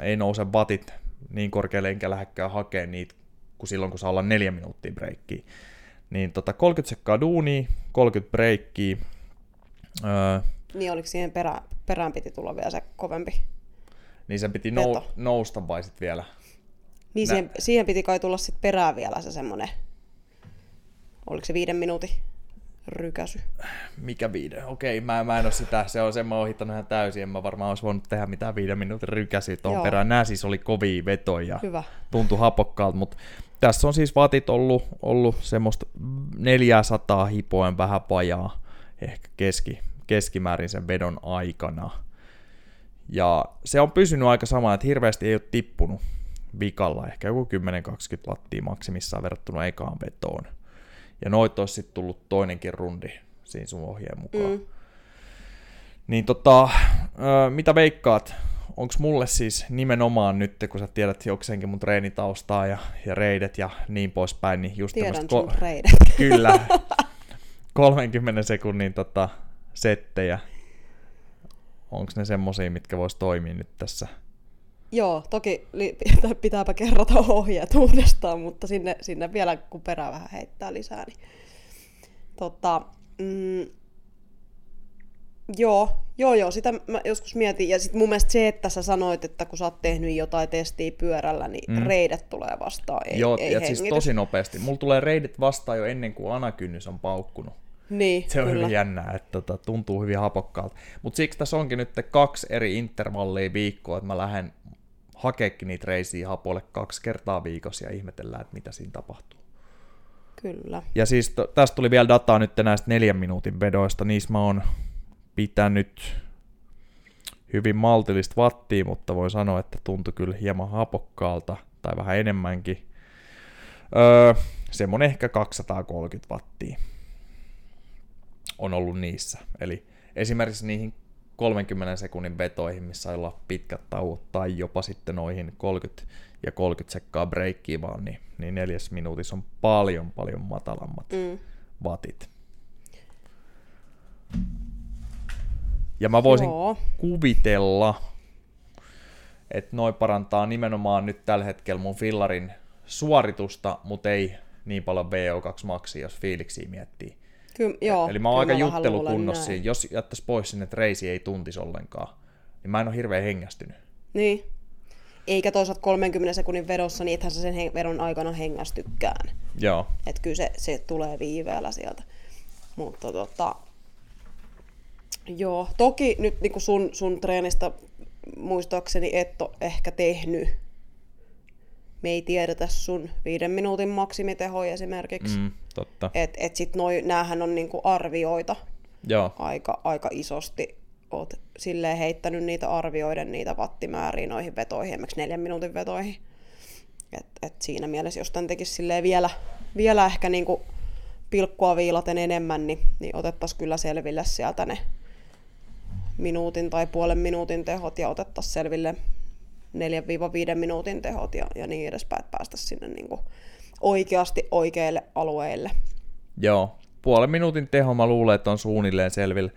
ei nouse vatit niin korkealle, enkä lähdekään hakemaan niitä, kuin silloin, kun saa olla neljä minuuttia breikkiä. Niin tota, 30 sekkaa duunia, 30 breikkiä, öö, niin oliko siihen perä, perään piti tulla vielä se kovempi? Niin sen piti nou, nousta vai sitten vielä? Niin siihen, siihen piti kai tulla sitten perään vielä se semmonen, oliko se viiden minuutin rykäsy? Mikä viiden? Okei, mä, mä en ole sitä, se on sen mä ohittanut ihan täysin, en mä varmaan olisi voinut tehdä mitään viiden minuutin rykäsyä tuon perään. Nämä siis oli kovia vetoja, Hyvä. tuntui hapokkaalta, mutta tässä on siis vatit ollut, ollut semmoista 400 hipoen vähän vajaa, ehkä keski, keskimäärin sen vedon aikana. Ja se on pysynyt aika sama, että hirveästi ei ole tippunut vikalla, ehkä joku 10-20 wattia maksimissaan verrattuna ekaan vetoon. Ja noit olisi sitten tullut toinenkin rundi siinä sun ohjeen mukaan. Mm. Niin tota, mitä veikkaat, onko mulle siis nimenomaan nyt, kun sä tiedät jokseenkin mun treenitaustaa ja, ja reidet ja niin poispäin, niin just Tiedän sun ko- reidet. <laughs> Kyllä. 30 sekunnin tota, settejä. Onko ne semmosia, mitkä vois toimia nyt tässä? Joo, toki li- <laughs> pitääpä kerrata ohjeet uudestaan, mutta sinne, sinne vielä kun perä vähän heittää lisää. Niin. Tota, mm, joo, joo, joo, sitä mä joskus mietin. Ja sitten mun mielestä se, että sä sanoit, että kun sä oot tehnyt jotain testiä pyörällä, niin mm. reidet tulee vastaan, ei, Joo, ei ja siis tosi nopeasti. Mulla tulee reidet vastaan jo ennen kuin anakynnys on paukkunut. Niin, se on kyllä. hyvin jännää, että tota, tuntuu hyvin hapokkaalta. Mutta siksi tässä onkin nyt kaksi eri intervallia viikkoa, että mä lähden hakeekin niitä reisiä hapolle kaksi kertaa viikossa ja ihmetellään, että mitä siinä tapahtuu. Kyllä. Ja siis to, tästä tuli vielä dataa nyt näistä neljän minuutin vedoista. Niissä mä oon pitänyt hyvin maltillista wattia, mutta voin sanoa, että tuntui kyllä hieman hapokkaalta, tai vähän enemmänkin. Öö, semmonen ehkä 230 wattia on ollut niissä. Eli esimerkiksi niihin 30 sekunnin vetoihin, missä olla pitkät tauot, tai jopa sitten noihin 30 ja 30 sekkaa breikkiä vaan, niin, niin neljäs minuutissa on paljon paljon matalammat mm. vatit. Ja mä voisin Joo. kuvitella, että noi parantaa nimenomaan nyt tällä hetkellä mun fillarin suoritusta, mutta ei niin paljon VO2 maksi, jos fiiliksiä miettii. Ky- joo, Eli mä oon aika juttelukunnossa. Jos jättäisi pois sinne, että reisi ei tuntisi ollenkaan, niin mä en ole hirveän hengästynyt. Niin. Eikä toisaalta 30 sekunnin vedossa, niin ethän sä sen vedon aikana hengästykään. Joo. Että kyllä se, se tulee viiveellä sieltä. Mutta tota, joo, toki nyt niin sun, sun treenistä muistaakseni et ole ehkä tehnyt me ei tiedetä sun viiden minuutin maksimitehoja esimerkiksi. Mm, totta. Et, et sit noi, näähän on niinku arvioita Joo. Aika, aika isosti. Oot silleen heittänyt niitä arvioiden niitä wattimääriä noihin vetoihin, esimerkiksi neljän minuutin vetoihin. Et, et siinä mielessä, jos tämän tekisi silleen vielä, vielä ehkä niinku pilkkua viilaten enemmän, niin, niin otettaisiin kyllä selville sieltä ne minuutin tai puolen minuutin tehot ja otettaisiin selville 4-5 minuutin tehot ja, ja niin edespäin, että päästä sinne niin kuin oikeasti oikeille alueille. Joo, puolen minuutin teho mä luulen, että on suunnilleen selville.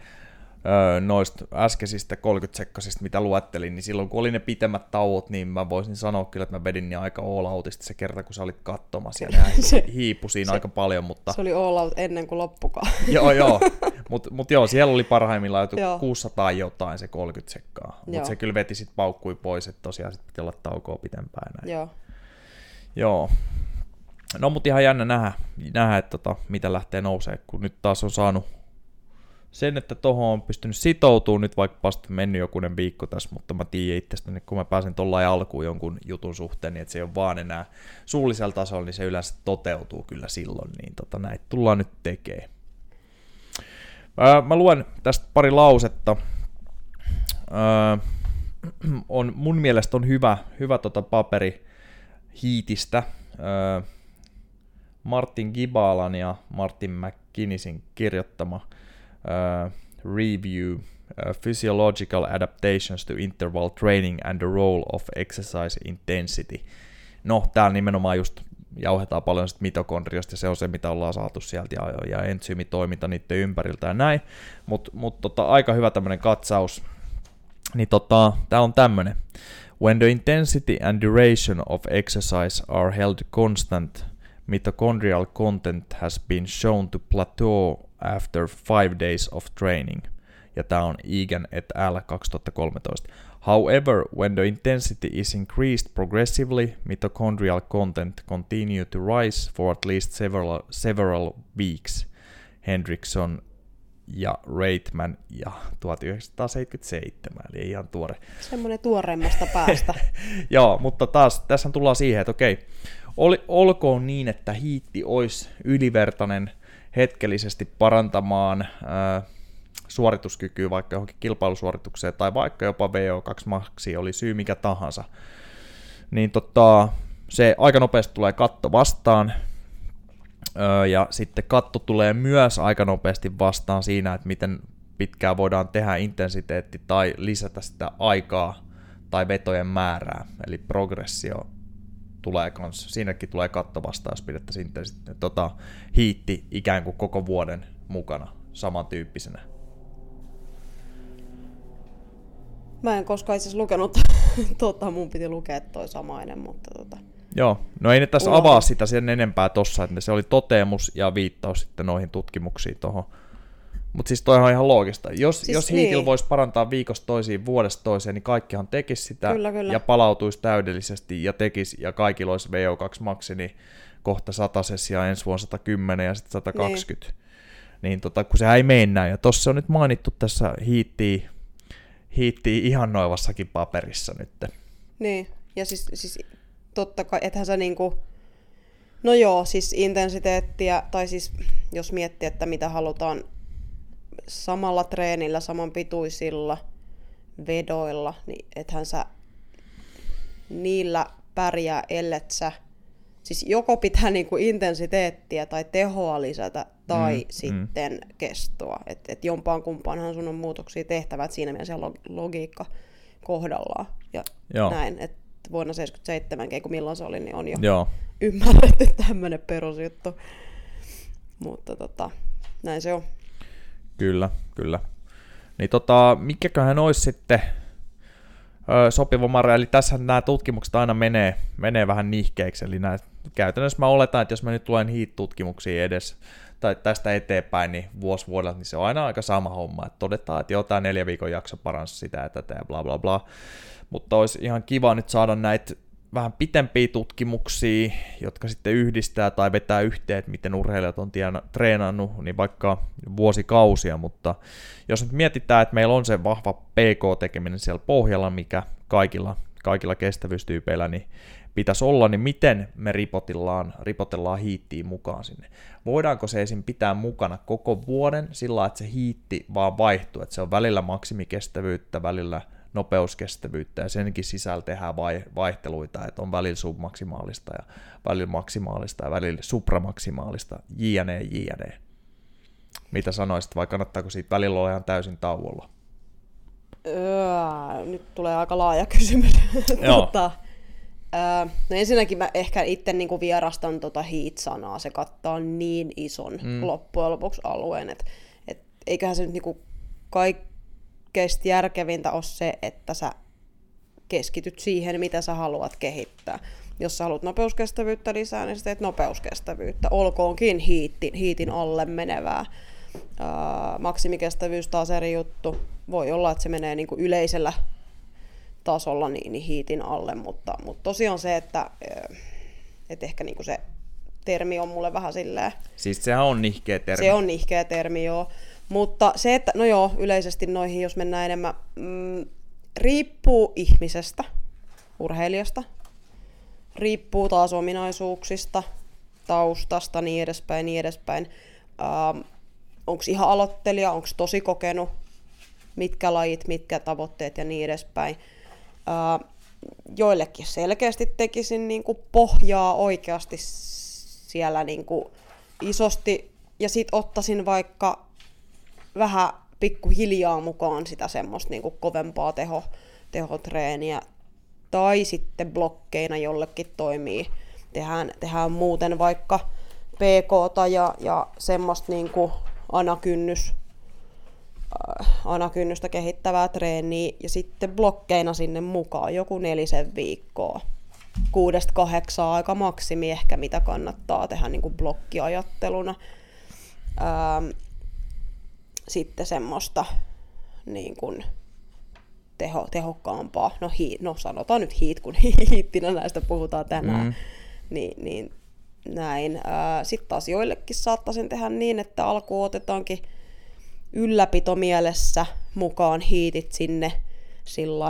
Öö, noista äskeisistä 30 sekkasista, mitä luettelin, niin silloin kun oli ne pitemmät tauot, niin mä voisin sanoa kyllä, että mä vedin niin aika all outista se kerta, kun sä olit katsomassa, ja <laughs> Se- hiipu siinä se- aika paljon, mutta Se oli all out ennen kuin loppukaan. <laughs> joo, joo. <laughs> Mutta mut joo, siellä oli parhaimmillaan Joo. 600 jotain se 30 sekkaa. Mutta se kyllä veti sit paukkui pois, että tosiaan sit piti olla taukoa pitempään. Näin. Joo. Joo. No mutta ihan jännä nähdä, nähdä että tota, mitä lähtee nousee, kun nyt taas on saanut sen, että tohon on pystynyt sitoutumaan nyt vaikka vasta mennyt jokunen viikko tässä, mutta mä tiedän itsestäni, kun mä pääsen tuolla alkuun jonkun jutun suhteen, niin että se ei ole vaan enää suullisella tasolla, niin se yleensä toteutuu kyllä silloin, niin tota, näitä tullaan nyt tekemään. Ää, mä luen tästä pari lausetta. Ää, <clears throat> on, mun mielestä on hyvä, hyvä tota paperi Hiitistä. Ää, Martin Gibalan ja Martin McKinnisin kirjoittama ää, review ää, Physiological Adaptations to Interval Training and the Role of Exercise Intensity. No, täällä nimenomaan just jauhetaan paljon sit mitokondriosta ja se on se, mitä ollaan saatu sieltä ja, ja entsyymitoiminta niiden ympäriltä ja näin. Mutta mut tota, aika hyvä tämmönen katsaus. Niin tota, tää on tämmönen. When the intensity and duration of exercise are held constant, mitochondrial content has been shown to plateau after five days of training. Ja tämä on Egan et al. 2013. However, when the intensity is increased progressively, mitochondrial content continue to rise for at least several, several weeks. Hendrickson ja Reitman ja 1977, eli ihan tuore. Semmoinen tuoreimmasta päästä. <laughs> Joo, mutta taas tässä tullaan siihen, että okei, oli, olkoon niin, että hiitti olisi ylivertainen hetkellisesti parantamaan ää, suorituskykyä vaikka johonkin kilpailusuoritukseen tai vaikka jopa VO2 maxi oli syy mikä tahansa, niin tota, se aika nopeasti tulee katto vastaan, Öö, ja sitten katto tulee myös aika nopeasti vastaan siinä, että miten pitkään voidaan tehdä intensiteetti tai lisätä sitä aikaa tai vetojen määrää, eli progressio tulee kans, siinäkin tulee katto vastaan, jos pidettäisiin intensi- tota, hiitti ikään kuin koko vuoden mukana samantyyppisenä. Mä en koskaan itse asiassa lukenut, <laughs> tota, mun piti lukea toi samainen, mutta tota, Joo, no ei ne tässä avaa sitä sen enempää tossa, että se oli toteamus ja viittaus sitten noihin tutkimuksiin tohon. Mutta siis toihan on ihan loogista. Jos, siis jos hiitillä niin. voisi parantaa viikosta toisiin, vuodesta toiseen, niin kaikkihan tekisi sitä Kyllä, kyllä. ja palautuisi täydellisesti ja tekisi, ja kaikilla olisi VO2 maksi, niin kohta 100 ja ensi vuonna 110 ja sitten 120. Niin, niin tota, kun sehän ei mene näin. Ja tossa on nyt mainittu tässä hiittiin, hiittiin ihan noivassakin paperissa nyt. niin. Ja siis, siis totta kai, ethän sä niinku, no joo, siis intensiteettiä, tai siis jos miettii, että mitä halutaan samalla treenillä, saman pituisilla vedoilla, niin ethän sä niillä pärjää, ellet sä Siis joko pitää niinku intensiteettiä tai tehoa lisätä tai Mm, mm, sitten mm. kestoa. Että et jompaan kumpaanhan sun on muutoksia tehtävä, että siinä mielessä log- logiikka kohdallaan. Ja Joo. näin, että vuonna 77, kun milloin se oli, niin on jo Joo, ymmärretty tämmöinen perusjuttu. Mutta tota, näin se on. Kyllä, kyllä. Niin tota, mikäköhän olisi sitten ö, sopiva määrä, eli tässä nämä tutkimukset aina menee, menee vähän nihkeiksi, eli nää, käytännössä mä oletan, että jos mä nyt tulen HEAT-tutkimuksiin edes, tai tästä eteenpäin, niin vuosi vuodelta, niin se on aina aika sama homma, että todetaan, että tämä neljä viikon jakso paransi sitä ja tätä ja bla bla bla, mutta olisi ihan kiva nyt saada näitä vähän pitempiä tutkimuksia, jotka sitten yhdistää tai vetää yhteen, että miten urheilijat on tiena- treenannut, niin vaikka vuosikausia, mutta jos nyt mietitään, että meillä on se vahva PK-tekeminen siellä pohjalla, mikä kaikilla, kaikilla kestävyystyypeillä niin pitäisi olla, niin miten me ripotellaan, ripotellaan hiittiin mukaan sinne? Voidaanko se esim. pitää mukana koko vuoden sillä että se hiitti vaan vaihtuu, että se on välillä maksimikestävyyttä, välillä nopeuskestävyyttä ja senkin sisällä tehdään vai- vaihteluita, että on välillä submaksimaalista ja välillä maksimaalista ja välillä supramaksimaalista, jne, jne. Mitä sanoisit, vai kannattaako siitä välillä olla ihan täysin tauolla? Öö, nyt tulee aika laaja <laughs> kysymys. Joo. tota, öö, no ensinnäkin mä ehkä itse niinku vierastan tota heat-sanaa. Se kattaa niin ison mm. loppujen lopuksi alueen, että et eiköhän se nyt niinku kaik, kaikkein järkevintä on se, että sä keskityt siihen, mitä sä haluat kehittää. Jos sä haluat nopeuskestävyyttä lisää, niin sä teet nopeuskestävyyttä. Olkoonkin hiitin, hiitin alle menevää. Ää, maksimikestävyys taas eri juttu. Voi olla, että se menee niin kuin yleisellä tasolla niin, niin hiitin alle, mutta, mutta tosiaan se, että, että ehkä niin kuin se termi on mulle vähän silleen... Siis sehän on nihkeä termi. Se on nihkeä termi, joo. Mutta se, että, no joo, yleisesti noihin, jos mennään enemmän, mm, riippuu ihmisestä, urheilijasta, riippuu taas ominaisuuksista, taustasta, niin edespäin, niin edespäin. Ähm, onko ihan aloittelija, onko tosi kokenut, mitkä lajit, mitkä tavoitteet ja niin edespäin. Äh, joillekin selkeästi tekisin niin kuin pohjaa oikeasti siellä niin kuin isosti, ja sitten ottaisin vaikka vähän pikkuhiljaa mukaan sitä semmoista niin kuin kovempaa teho, tehotreeniä, tai sitten blokkeina jollekin toimii. Tehdään, tehdään muuten vaikka pk ja, ja semmoista niin kuin anakynnys, äh, anakynnystä kehittävää treeniä ja sitten blokkeina sinne mukaan joku nelisen viikkoa. Kuudesta kahdeksaa aika maksimi ehkä, mitä kannattaa tehdä niin kuin blokkiajatteluna. Ähm, sitten semmoista niin kuin, teho, tehokkaampaa, no, hii, no sanotaan nyt hiit, kun <laughs> hiittinä näistä puhutaan tänään, mm. niin, niin näin. Sitten taas joillekin saattaisin tehdä niin, että alkuun otetaankin ylläpito mielessä mukaan hiitit sinne sillä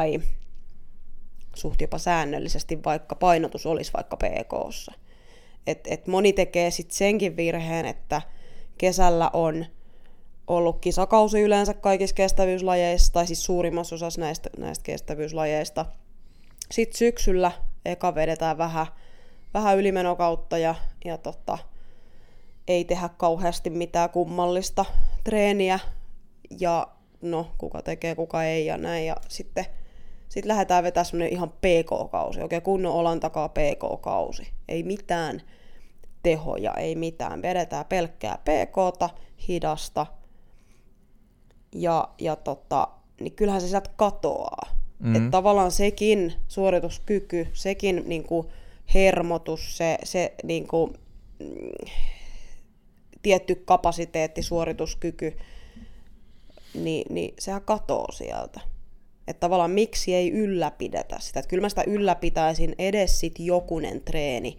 suht jopa säännöllisesti, vaikka painotus olisi vaikka PKssa. Et, et moni tekee sitten senkin virheen, että kesällä on ollut kisakausi yleensä kaikissa kestävyyslajeissa, tai siis suurimmassa osassa näistä, näistä kestävyyslajeista. Sitten syksyllä eka vedetään vähän, vähän ylimenokautta ja, ja tota, ei tehdä kauheasti mitään kummallista treeniä. Ja no, kuka tekee, kuka ei ja näin. Ja sitten sit lähdetään vetämään semmoinen ihan PK-kausi, oikein kunnon olan takaa PK-kausi. Ei mitään tehoja, ei mitään. Vedetään pelkkää PK-ta, hidasta, ja, ja tota, niin kyllähän se sieltä katoaa. Mm-hmm. Että tavallaan sekin suorituskyky, sekin niin kuin hermotus, se, se niin kuin, mm, tietty kapasiteetti, suorituskyky, niin, niin sehän katoo sieltä. Että tavallaan miksi ei ylläpidetä sitä. Että kyllä mä sitä ylläpitäisin edes sit jokunen treeni.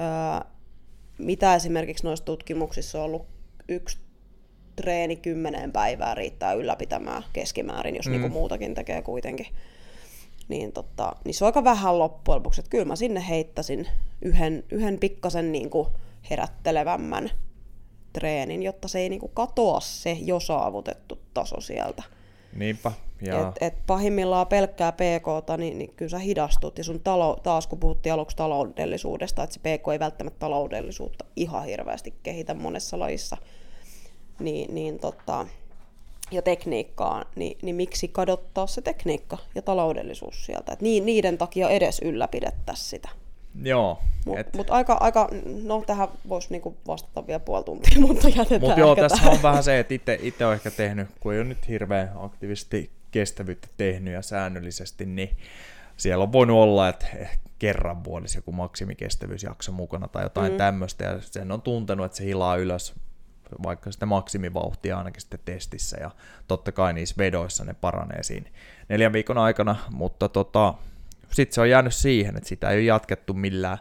Öö, mitä esimerkiksi noissa tutkimuksissa on ollut yksi treeni kymmeneen päivää riittää ylläpitämään keskimäärin, jos mm. niinku muutakin tekee kuitenkin. Niin, tota, niin se on aika vähän loppujen lopuksi. Että kyllä mä sinne heittäisin yhden, yhden pikkasen niinku herättelevämmän treenin, jotta se ei niinku katoa se jo saavutettu taso sieltä. Niinpä. Ja... Et, et pahimmillaan pelkkää PK, niin, niin kyllä sä hidastut. Ja sun talo, taas kun puhuttiin aluksi taloudellisuudesta, että se PK ei välttämättä taloudellisuutta ihan hirveästi kehitä monessa lajissa – niin, niin tota, ja tekniikkaa, niin, niin miksi kadottaa se tekniikka ja taloudellisuus sieltä. Et niiden takia edes ylläpidettäisiin sitä. Joo. Mutta et... mut aika, aika, no tähän voisi niinku vastata vielä puoli tuntia, <laughs> mutta jätetään Mutta joo, tässä tähän. on vähän se, että itse olen ehkä tehnyt, kun ei ole nyt hirveän aktiivisesti kestävyyttä tehnyt ja säännöllisesti, niin siellä on voinut olla, että kerran vuodessa joku maksimikestävyysjakso mukana tai jotain mm. tämmöistä, ja sen on tuntenut, että se hilaa ylös vaikka sitä maksimivauhtia ainakin sitten testissä, ja totta kai niissä vedoissa ne paranee siinä neljän viikon aikana, mutta tota, sitten se on jäänyt siihen, että sitä ei ole jatkettu millään,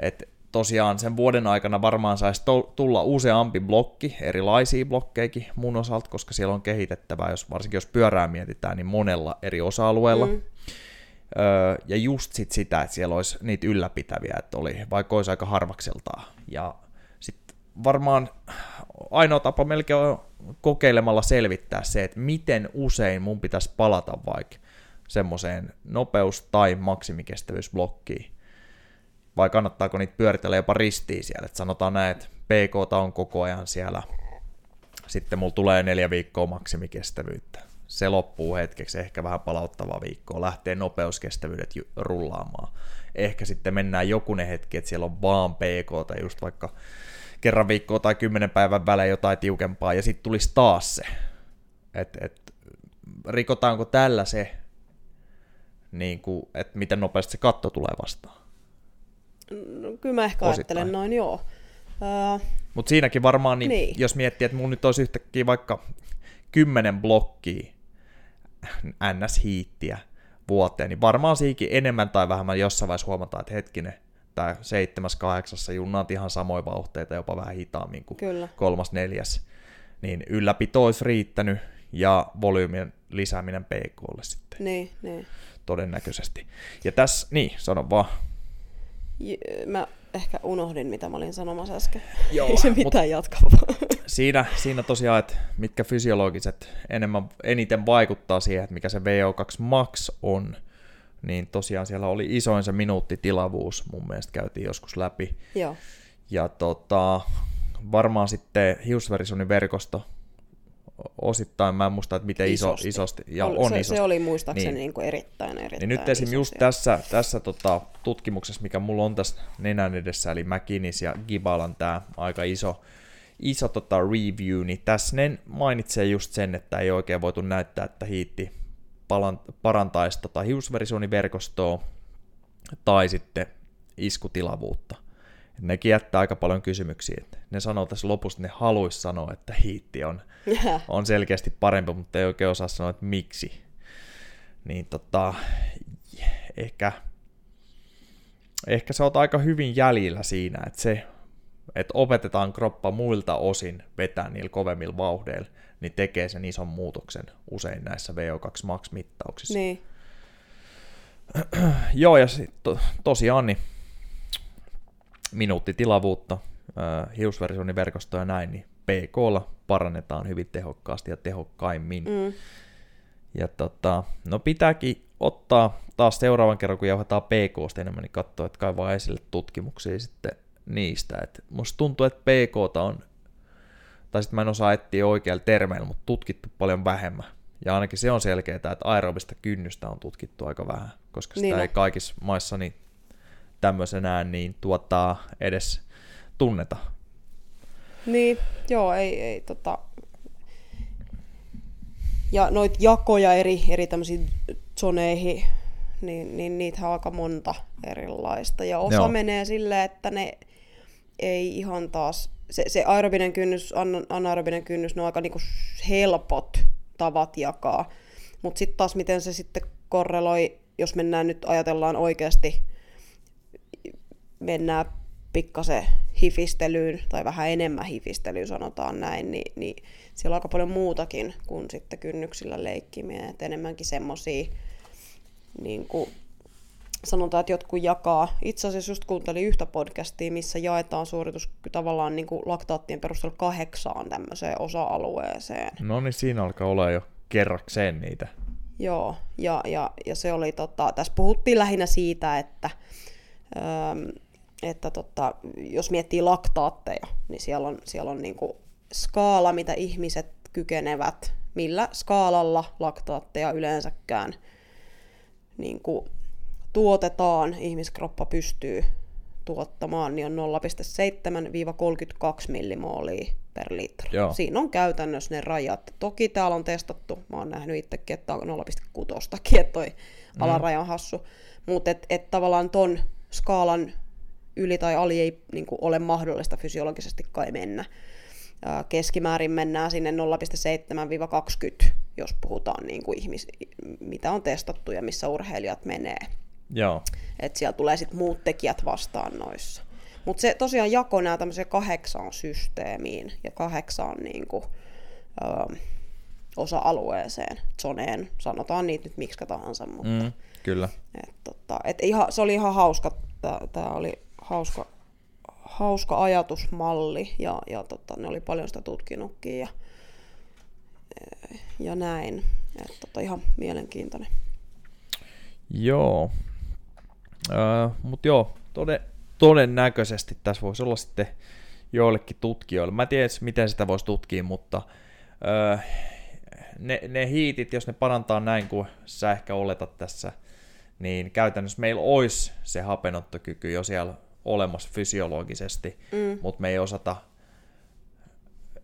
että tosiaan sen vuoden aikana varmaan saisi tulla useampi blokki, erilaisia blokkeikin mun osalta, koska siellä on kehitettävää, jos, varsinkin jos pyörää mietitään, niin monella eri osa-alueella. Mm. Öö, ja just sit sitä, että siellä olisi niitä ylläpitäviä, että oli, vaikka olisi aika harvakseltaan. Ja varmaan ainoa tapa melkein on kokeilemalla selvittää se, että miten usein mun pitäisi palata vaikka semmoiseen nopeus- tai maksimikestävyysblokkiin. Vai kannattaako niitä pyöritellä jopa ristiin siellä, että sanotaan näin, että PK on koko ajan siellä, sitten mulla tulee neljä viikkoa maksimikestävyyttä. Se loppuu hetkeksi, ehkä vähän palauttavaa viikkoa, lähtee nopeuskestävyydet rullaamaan. Ehkä sitten mennään jokunen hetki, että siellä on vaan PK just vaikka kerran viikkoa tai kymmenen päivän välein jotain tiukempaa, ja sitten tulisi taas se. Et, et, rikotaanko tällä se, niin kuin, että miten nopeasti se katto tulee vastaan. No, kyllä mä ehkä Osittain. ajattelen noin, joo. Öö, Mutta siinäkin varmaan, niin, Niin. niin. jos miettii, että mun nyt olisi yhtäkkiä vaikka kymmenen blokkia NS-hiittiä vuoteen, niin varmaan siikin enemmän tai vähemmän jossain vaiheessa huomataan, että hetkinen, tämä seitsemäs, kahdeksassa junnaat ihan samoja vauhteita, jopa vähän hitaammin kuin Kyllä. kolmas, neljäs. Niin ylläpito olisi riittänyt ja volyymin lisääminen PKlle sitten Niin, niin. todennäköisesti. Ja tässä, niin, sano vaan. J- Mä ehkä unohdin, mitä mä olin sanomassa äsken. <laughs> Joo, Ei se mitään jatkavaa. <laughs> Siinä, siinä tosiaan, että mitkä fysiologiset enemmän, eniten vaikuttaa siihen, että mikä se VO2 max on, niin tosiaan siellä oli isoin se minuuttitilavuus, mun mielestä käytiin joskus läpi. Joo. Ja tota, varmaan sitten hiusverisunin verkosto osittain, mä en muista, että miten iso, Isosti. isosti, ja Oli- on se, isosti. se oli muistaakseni Niin. niin. Kuin erittäin, erittäin Niin nyt esim. iso just tässä, tässä tota, tutkimuksessa, mikä mulla on tässä nenän edessä, eli McKinnis ja Gibalan tämä aika iso, iso tota, review, niin tässä ne mainitsee just sen, että ei oikein voitu näyttää, että hiitti parantaisi tota hiusverisuoniverkostoa tai sitten iskutilavuutta. Et nekin jättää aika paljon kysymyksiä. Et ne sanoo tässä lopussa, että ne haluaisi sanoa, että hiitti on, <laughs> on selkeästi parempi, mutta ei oikein osaa sanoa, että miksi. Niin tota, ehkä, ehkä sä oot aika hyvin jäljillä siinä, että se, että opetetaan kroppa muilta osin vetää niillä kovemmilla vauhdeilla, niin tekee sen ison muutoksen usein näissä VO2 max-mittauksissa. Niin. <clears throat> Joo, ja sit to, tosiaan niin minuuttitilavuutta, äh, hiusverisuoniverkosto ja näin, niin PKlla parannetaan hyvin tehokkaasti ja tehokkaimmin. Mm. Ja tota, no pitääkin ottaa taas seuraavan kerran, kun jauhetaan PKsta enemmän, niin katsoa, että kaivaa esille tutkimuksia sitten niistä. Et musta tuntuu, että PKta on, tai sitten mä en osaa etsiä oikealla termeillä, mutta tutkittu paljon vähemmän. Ja ainakin se on selkeää, että aerobista kynnystä on tutkittu aika vähän, koska sitä Niin ei kaikissa maissa niin tämmöisenään niin tuota, edes tunneta. Niin, joo, ei, ei tota... Ja noit jakoja eri, eri tämmöisiin zoneihin, niin, niin niitä on aika monta erilaista. Ja osa joo. menee silleen, että ne ei ihan taas... Se, se aerobinen kynnys, an- anaerobinen kynnys, ne on aika niinku helpot tavat jakaa. Mutta sitten taas miten se sitten korreloi, jos mennään nyt, ajatellaan oikeasti mennään pikkasen hifistelyyn, tai vähän enemmän hifistelyyn sanotaan näin, niin, niin siellä on aika paljon muutakin kuin sitten kynnyksillä leikkiminen, että enemmänkin semmosia, niin sanotaan, että jotkut jakaa. Itse asiassa just kuuntelin yhtä podcastia, missä jaetaan suoritus tavallaan niin kuin laktaattien perusteella kahdeksaan tämmöiseen osa-alueeseen. No niin, siinä alkaa olla jo kerrakseen niitä. Joo, ja, ja, ja se oli, tota, tässä puhuttiin lähinnä siitä, että, öm, että tota, jos miettii laktaatteja, niin siellä on, siellä on niinku skaala, mitä ihmiset kykenevät, millä skaalalla laktaatteja yleensäkään niinku tuotetaan, ihmiskroppa pystyy tuottamaan, niin on 0,7-32 millimoolia per litra. Joo. Siinä on käytännössä ne rajat. Toki täällä on testattu, mä oon nähnyt itsekin, että on 0,6, että toi mm. alaraja on hassu. Mutta et, et tavallaan ton skaalan yli tai ali ei niin ole mahdollista fysiologisesti kai mennä. Ää, Keskimäärin mennään sinne 0,7-20, jos puhutaan niin kuin ihmis, mitä on testattu ja missä urheilijat menee. Joo. Että siellä tulee sitten muut tekijät vastaan noissa. Mutta se tosiaan jako nämä tämmöiseen kahdeksaan systeemiin ja kahdeksaan niinku, ö, osa-alueeseen, zoneen, sanotaan niitä nyt miksi tahansa, mutta Mm, kyllä. et, tota, et ihan, se oli ihan hauska, tämä oli hauska, hauska ajatusmalli ja, ja tota, ne oli paljon sitä tutkinutkin ja, ja näin. Et, tota, ihan mielenkiintoinen. Joo. Öö, Mutta joo, tode, todennäköisesti tässä voisi olla sitten joillekin tutkijoille. Mä en tiedä, miten sitä voisi tutkia, mutta öö, ne, ne hiitit, jos ne parantaa näin kuin sä ehkä oletat tässä, niin käytännössä meillä olisi se hapenottokyky jo siellä olemassa fysiologisesti, mm. mutta me ei osata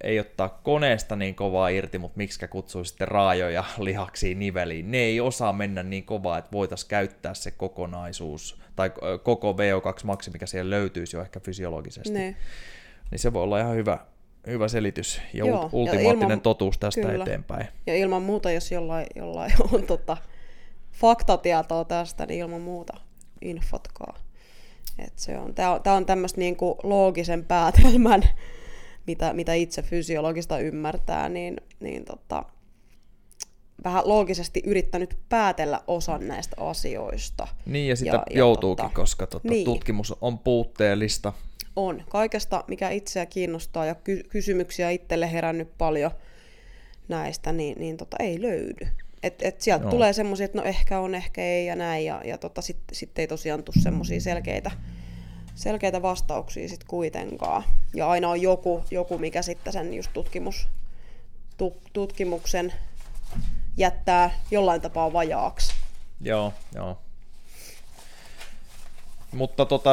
ei ottaa koneesta niin kovaa irti, mutta miksi kutsuu sitten raajoja lihaksiin niveliin. Ne ei osaa mennä niin kovaa, että voitaisiin käyttää se kokonaisuus, tai koko VO2 mikä siellä löytyisi jo ehkä fysiologisesti. Ne. Niin se voi olla ihan hyvä, hyvä selitys ja Joo, ultimaattinen ja ilman, totuus tästä kyllä. eteenpäin. Ja ilman muuta, jos jollain, jollain <laughs> on tota, faktatietoa tästä, niin ilman muuta infotkaa. Et se on, tää on, tää on tämmöistä niinku loogisen päätelmän, mitä, mitä itse fysiologista ymmärtää, niin, niin tota, vähän loogisesti yrittänyt päätellä osan näistä asioista. Niin, ja sitä ja, joutuukin, ja tota, koska tota, niin. tutkimus on puutteellista. On. Kaikesta, mikä itseä kiinnostaa ja ky- kysymyksiä itselle herännyt paljon näistä, niin, niin tota, ei löydy. Et, et sieltä no. tulee semmoisia, että no ehkä on, ehkä ei ja näin, ja, ja tota, sitten sit ei tosiaan tule semmoisia selkeitä, selkeitä vastauksia sitten kuitenkaan. Ja aina on joku, joku mikä sitten sen just tutkimus, tu, tutkimuksen jättää jollain tapaa vajaaksi. Joo, joo. Mutta tota,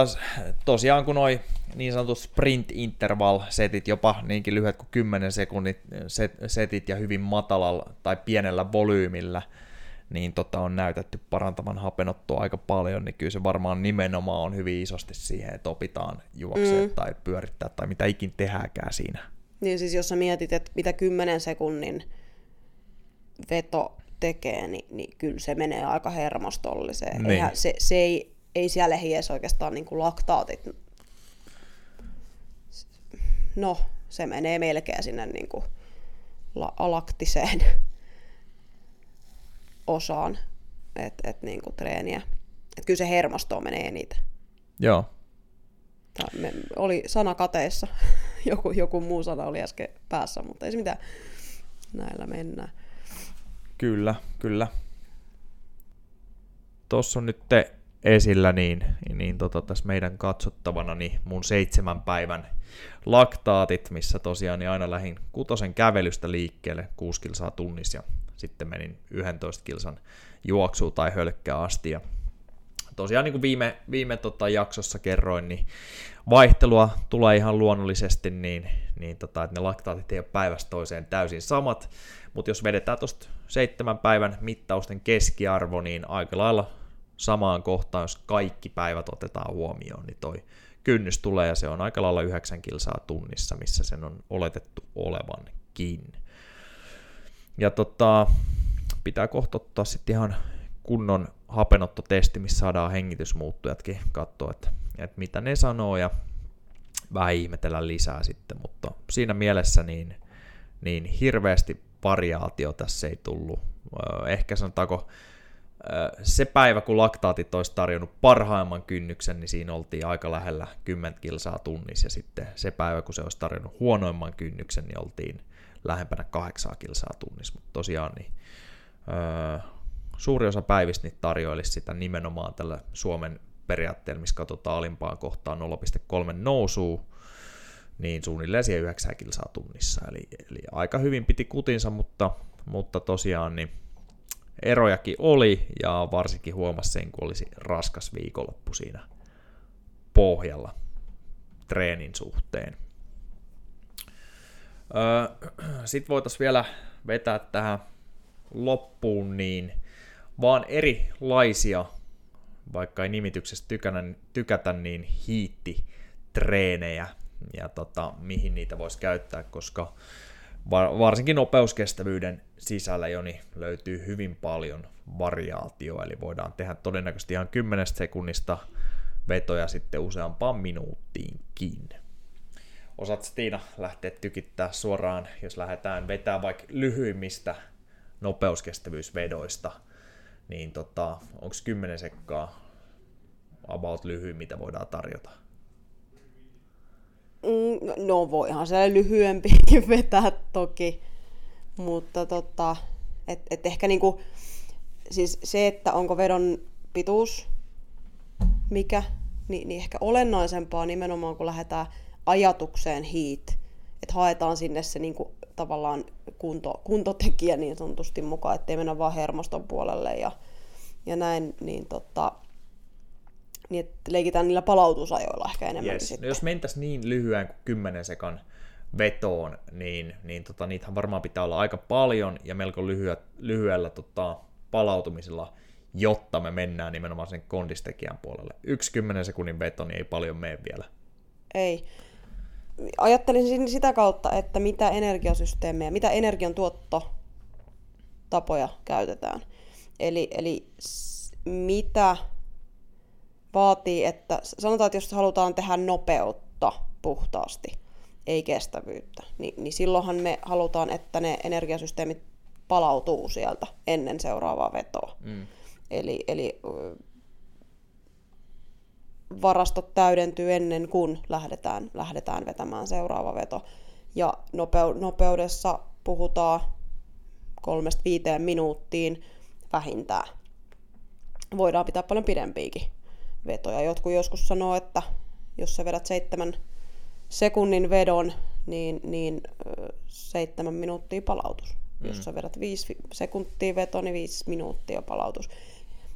tosiaan kun noi niin sanotut sprint interval setit, jopa niinkin lyhyet kuin 10 sekunnin set, setit ja hyvin matalalla tai pienellä volyymillä, niin tota on näytetty parantavan hapenottoa aika paljon, niin kyllä se varmaan nimenomaan on hyvin isosti siihen, että opitaan juokseen mm. tai pyörittää tai mitä ikin tehdäänkään siinä. Niin siis jos sä mietit, että mitä 10 sekunnin veto tekee, niin, niin kyllä se menee aika hermostolliseen. Niin. Eihän, se, se ei, ei siellä edes oikeastaan niin kuin laktaatit. No, se menee melkein sinne niin kuin la- alaktiseen osaan et, et niin kuin treeniä. Et kyllä se hermosto menee eniten. Joo. Tämä me, oli sana kateessa. <laughs> joku, joku muu sana oli äsken päässä, mutta ei se mitään. Näillä mennään. Kyllä, kyllä. Tuossa on nyt te esillä, niin, niin tota, tässä meidän katsottavana niin mun seitsemän päivän laktaatit, missä tosiaan niin aina lähin kutosen kävelystä liikkeelle 6 kilsaa tunnissa ja sitten menin 11 kilsan juoksuun tai hölkkää asti. Ja tosiaan niin kuin viime, viime tota jaksossa kerroin, niin vaihtelua tulee ihan luonnollisesti, niin, niin tota, että ne laktaatit ei ole päivästä toiseen täysin samat, mutta jos vedetään tuosta seitsemän päivän mittausten keskiarvo, niin aika lailla samaan kohtaan, jos kaikki päivät otetaan huomioon, niin toi kynnys tulee ja se on aika lailla 9 kilsaa tunnissa, missä sen on oletettu olevankin. Ja tota, pitää kohta ottaa sitten ihan kunnon hapenottotesti, missä saadaan hengitysmuuttujatkin katsoa, että, että mitä ne sanoo ja vähän ihmetellä lisää sitten, mutta siinä mielessä niin, niin hirveästi variaatio tässä ei tullut. Ehkä sanotaanko se päivä, kun laktaatit olisi tarjonnut parhaimman kynnyksen, niin siinä oltiin aika lähellä 10 kilsaa tunnissa, ja sitten se päivä, kun se olisi tarjonnut huonoimman kynnyksen, niin oltiin lähempänä 8 kilsaa tunnissa, mutta tosiaan niin, öö, suuri osa päivistä niin tarjoilisi sitä nimenomaan tällä Suomen periaatteella, missä katsotaan alimpaan kohtaan 0,3 nousua, niin suunnilleen siihen 9 kilsaa tunnissa. Eli, eli aika hyvin piti kutinsa, mutta, mutta tosiaan niin erojakin oli, ja varsinkin huomasi sen, kun olisi raskas viikonloppu siinä pohjalla treenin suhteen. <clears throat> Sitten voitaisiin vielä vetää tähän loppuun niin vaan erilaisia, vaikka ei nimityksestä tykätä, tykätä niin hiitti treenejä ja tota, mihin niitä voisi käyttää, koska varsinkin nopeuskestävyyden sisällä jo niin löytyy hyvin paljon variaatioa, eli voidaan tehdä todennäköisesti ihan 10 sekunnista vetoja sitten useampaan minuuttiinkin. Osaat Tiina lähteä tykittää suoraan, jos lähdetään vetää vaikka lyhyimmistä nopeuskestävyysvedoista, niin tota, onko 10 sekkaa about lyhyin, mitä voidaan tarjota? Mm, no voihan se lyhyempikin <laughs> vetää toki, mutta tota, et, et ehkä niinku, siis se, että onko vedon pituus mikä, niin, niin ehkä olennaisempaa nimenomaan, kun lähdetään ajatukseen hiit, että haetaan sinne se niinku, tavallaan kunto, kuntotekijä niin sanotusti mukaan, ettei mennä vaan hermoston puolelle ja, ja näin, niin tota, niin että leikitään niillä palautusajoilla ehkä enemmän. Yes. No jos mentäisiin niin lyhyen kuin 10 sekan vetoon, niin, niin tota, niitähän varmaan pitää olla aika paljon ja melko lyhyä, lyhyellä tota, palautumisella, jotta me mennään nimenomaan sen kondistekijän puolelle. Yksi kymmenen sekunnin veto, niin ei paljon mene vielä. Ei. Ajattelin sitä kautta, että mitä energiasysteemejä, mitä energian tapoja käytetään. Eli, eli mitä vaatii, että sanotaan, että jos halutaan tehdä nopeutta puhtaasti, ei kestävyyttä, niin, niin silloinhan me halutaan, että ne energiasysteemit palautuu sieltä ennen seuraavaa vetoa. Mm. Eli, eli varastot täydentyy ennen kuin lähdetään, lähdetään vetämään seuraava veto. Ja nopeu, nopeudessa puhutaan kolmesta viiteen minuuttiin vähintään. Voidaan pitää paljon pidempiäkin vetoja. Jotkut joskus sanoo, että jos sä vedät seitsemän sekunnin vedon, niin, niin seitsemän minuuttia palautus. Mm. Jos sä vedät viisi sekuntia veto, niin viisi minuuttia palautus.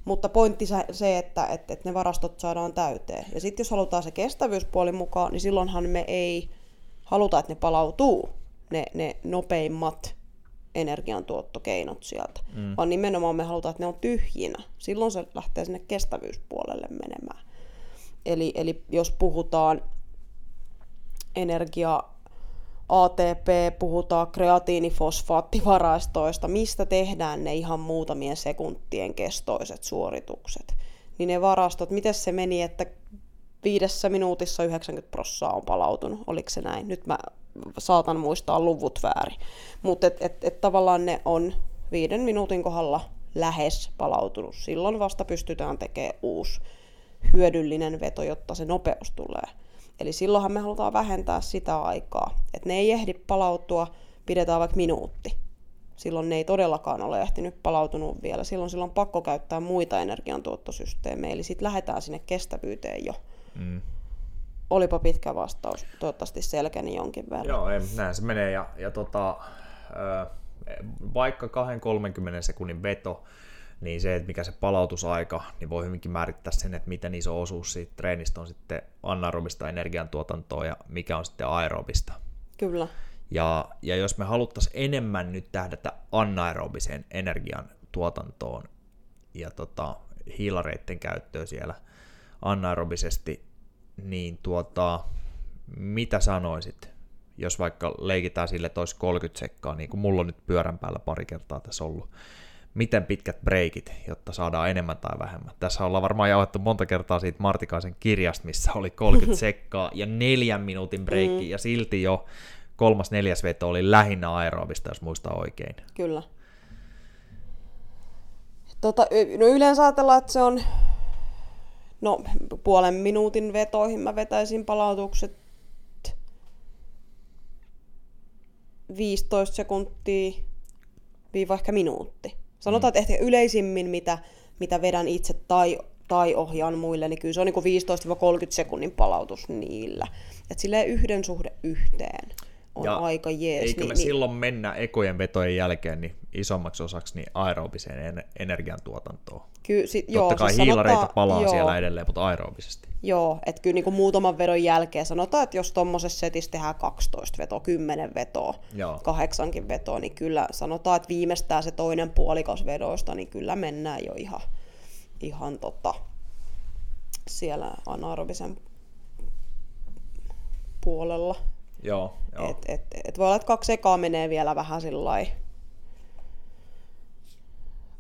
Mutta pointti se, että, että, että ne varastot saadaan täyteen. Ja sitten jos halutaan se kestävyyspuoli mukaan, niin silloinhan me ei haluta, että ne palautuu, ne, ne nopeimmat energiantuottokeinot sieltä, mm. vaan nimenomaan me halutaan, että ne on tyhjinä. Silloin se lähtee sinne kestävyyspuolelle menemään. Eli, eli jos puhutaan energia ATP, puhutaan kreatiinifosfaattivarastoista, mistä tehdään ne ihan muutamien sekuntien kestoiset suoritukset. Niin ne varastot, miten se meni, että viidessä minuutissa 90 prossaa on palautunut, oliko se näin? Nyt mä saatan muistaa luvut väärin. Mutta et, et, et tavallaan ne on viiden minuutin kohdalla lähes palautunut. Silloin vasta pystytään tekemään uusi hyödyllinen veto, jotta se nopeus tulee. Eli silloinhan me halutaan vähentää sitä aikaa. Että ne ei ehdi palautua, pidetään vaikka minuutti. Silloin ne ei todellakaan ole ehtinyt palautunut vielä. Silloin silloin on pakko käyttää muita energiantuottosysteemejä. Eli sitten lähdetään sinne kestävyyteen jo. Mm. Olipa pitkä vastaus. Toivottavasti selkeni jonkin verran. Joo, ei, näin se menee. Ja, ja tota, vaikka 2-30 sekunnin veto, niin se, että mikä se palautusaika, niin voi hyvinkin määrittää sen, että miten iso osuus siitä treenistä on sitten anaerobista energiantuotantoa ja mikä on sitten aerobista. Kyllä. Ja, ja jos me haluttaisiin enemmän nyt tähdätä anaerobiseen energian tuotantoon ja tota, hiilareiden käyttöön siellä anaerobisesti, niin tuota, mitä sanoisit, jos vaikka leikitään sille, että olisi 30 sekkaa, niin kuin mulla on nyt pyörän päällä pari kertaa tässä ollut, miten pitkät breikit, jotta saadaan enemmän tai vähemmän. Tässä ollaan varmaan jauhettu monta kertaa siitä Martikaisen kirjasta, missä oli 30 <laughs> sekkaa ja neljän minuutin breikki, mm. ja silti jo kolmas neljäs veto oli lähinnä aerobista, jos muistaa oikein. Kyllä. Tota, no yleensä ajatellaan, että se on no, puolen minuutin vetoihin mä vetäisin palautukset 15 sekuntia viiva ehkä minuutti. Sanotaan, mm. että ehkä yleisimmin, mitä, mitä vedän itse tai, tai ohjaan muille, niin kyllä se on niin 15-30 sekunnin palautus niillä. Että silleen yhden suhde yhteen on ja aika jees. Eikö niin, me niin, silloin mennä ekojen vetojen jälkeen niin isommaksi osaksi niin aerobiseen energiantuotantoon? Ky- si- Totta joo, kai siis hiilareita sanotaan, palaa joo, siellä edelleen, mutta aerobisesti. Joo, että kyllä niin kuin muutaman vedon jälkeen sanotaan, että jos tuommoisessa setissä tehdään 12 vetoa, 10 vetoa, joo. kahdeksankin vetoa, niin kyllä sanotaan, että viimeistään se toinen puolikas vedoista, niin kyllä mennään jo ihan, ihan tota, siellä anaerobisen puolella. Joo, joo. Et, et, et voi olla, että kaksi ekaa menee vielä vähän sillai,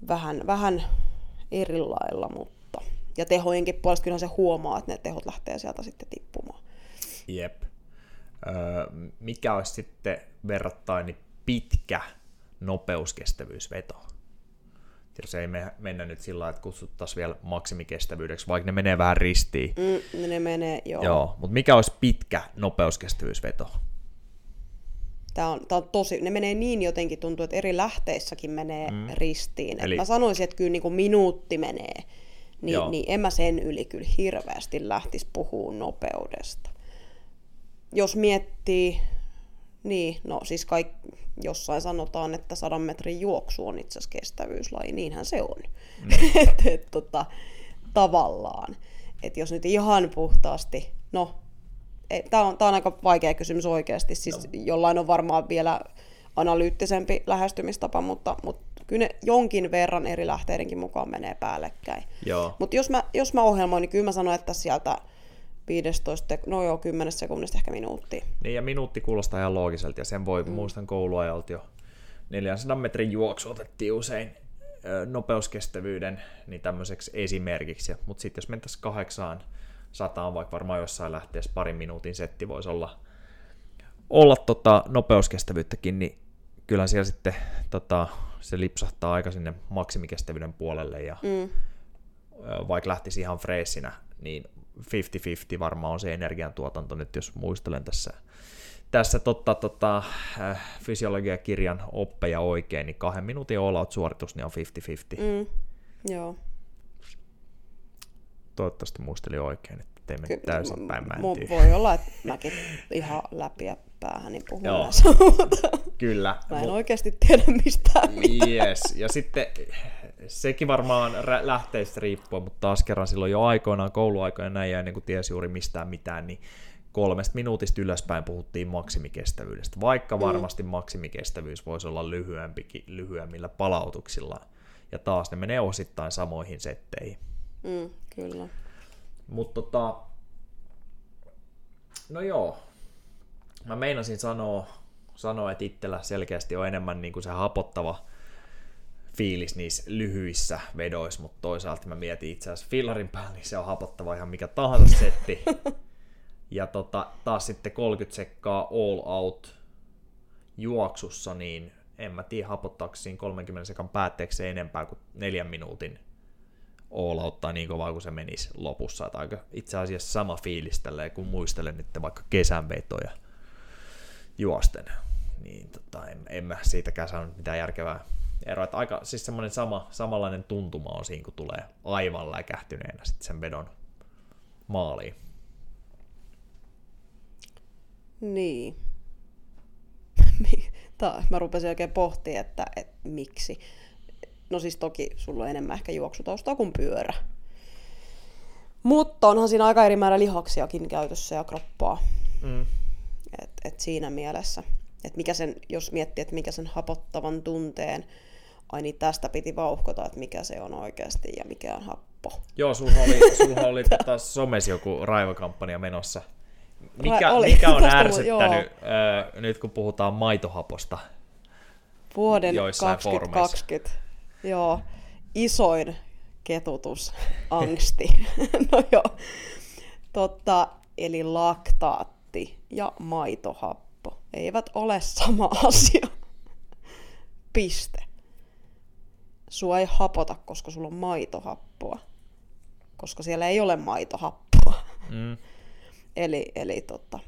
vähän, vähän eri lailla, mutta ja tehojenkin puolesta kyllä se huomaa, että ne tehot lähtee sieltä sitten tippumaan. Jep. Öö, mikä olisi sitten verrattain pitkä nopeuskestävyysveto? Jos ei me mennä nyt sillä että kutsuttaisiin vielä maksimikestävyydeksi, vaikka ne menee vähän ristiin. Mm, ne menee, joo. joo mutta mikä olisi pitkä nopeuskestävyysveto? Tämä on, tämä on tosi, ne menee niin jotenkin, tuntuu, että eri lähteissäkin menee mm. ristiin. Eli... Mä sanoisin, että kyllä niin kuin minuutti menee, niin, niin en mä sen yli kyllä hirveästi lähtisi puhua nopeudesta. Jos miettii, niin, no siis kaik, jossain sanotaan, että sadan metrin juoksu on itse asiassa kestävyyslaji, niinhän se on. Mm. <laughs> et, et, tota, tavallaan. Et jos nyt ihan puhtaasti, no Tämä on, tää on aika vaikea kysymys oikeasti. Siis no. jollain on varmaan vielä analyyttisempi lähestymistapa, mutta, mutta kyllä ne jonkin verran eri lähteidenkin mukaan menee päällekkäin. Mutta jos mä, jos mä ohjelmoin, niin kyllä mä sanoin, että sieltä 15, no joo, 10 sekunnista ehkä minuutti. Niin ja minuutti kuulostaa ihan loogiselta ja sen voi, mm. muistan kouluajalta jo 400 metrin juoksu otettiin usein nopeuskestävyyden niin tämmöiseksi esimerkiksi, mutta sitten jos mentäisiin kahdeksaan sataan, vaikka varmaan jossain lähteessä parin minuutin setti voisi olla, olla tota nopeuskestävyyttäkin, niin kyllä siellä sitten tota, se lipsahtaa aika sinne maksimikestävyyden puolelle ja mm. vaikka lähtisi ihan freessinä, niin 50-50 varmaan on se energiantuotanto nyt, jos muistelen tässä, tässä totta, tota, äh, fysiologiakirjan oppeja oikein, niin kahden minuutin all-out-suoritus niin on 50-50. Mm. Joo. Toivottavasti muistelin oikein, että teimme Ky- täysin päin m- Voi olla, että mäkin ihan läpi ja päähän niin puhun Joo. <laughs> Kyllä. Mä en oikeasti tiedä mistään mitään. Yes. Ja sitten sekin varmaan lähteistä riippuu, mutta taas kerran silloin jo aikoinaan kouluaikoina näin ja ennen kuin tiesi juuri mistään mitään, niin kolmesta minuutista ylöspäin puhuttiin maksimikestävyydestä, vaikka mm. varmasti maksimikestävyys voisi olla lyhyempikin, lyhyemmillä palautuksilla. Ja taas ne menee osittain samoihin setteihin. Mm, kyllä. Mutta tota, no joo, mä meinasin sanoa, sanoa että itsellä selkeästi on enemmän niin kuin se hapottava fiilis niissä lyhyissä vedoissa, mutta toisaalta mä mietin itse asiassa fillarin päällä, niin se on hapottava ihan mikä tahansa setti. ja tota, taas sitten 30 sekkaa all out juoksussa, niin en mä tiedä hapottaako siinä 30 sekan päätteeksi enempää kuin neljän minuutin tai niin kovaa kuin se menisi lopussa. Aika itse asiassa sama fiilis tälleen, kun muistelen nyt vaikka kesänvetoja juosten. Niin tota, en, en mä siitäkään saanut mitään järkevää eroa. Että aika siis semmoinen sama, samanlainen tuntuma on siinä, kun tulee aivan läkähtyneenä sitten sen vedon maaliin. Niin. <laughs> Tää, mä rupesin oikein pohtimaan, että, että miksi. No siis toki sulla on enemmän ehkä juoksutaustaa kuin pyörä. Mutta onhan siinä aika eri määrä lihaksiakin käytössä ja kroppaa. Mm. Et, et siinä mielessä. Et mikä sen, jos miettii, että mikä sen hapottavan tunteen, ai niin tästä piti vauhkota, että mikä se on oikeasti ja mikä on happo. Joo, sulla oli, <laughs> sulla oli tota somesi joku raivokampanja menossa mikä, oli. mikä on ärsyttänyt, äh, nyt kun puhutaan maitohaposta Vuoden 2020, joo, isoin ketutus, <laughs> angsti. <laughs> no joo, totta, eli laktaatti ja maitohappo eivät ole sama <laughs> asia. Piste. Sua ei hapota, koska sulla on maitohappoa. Koska siellä ei ole maitohappoa. Mm. Eli, eli tota,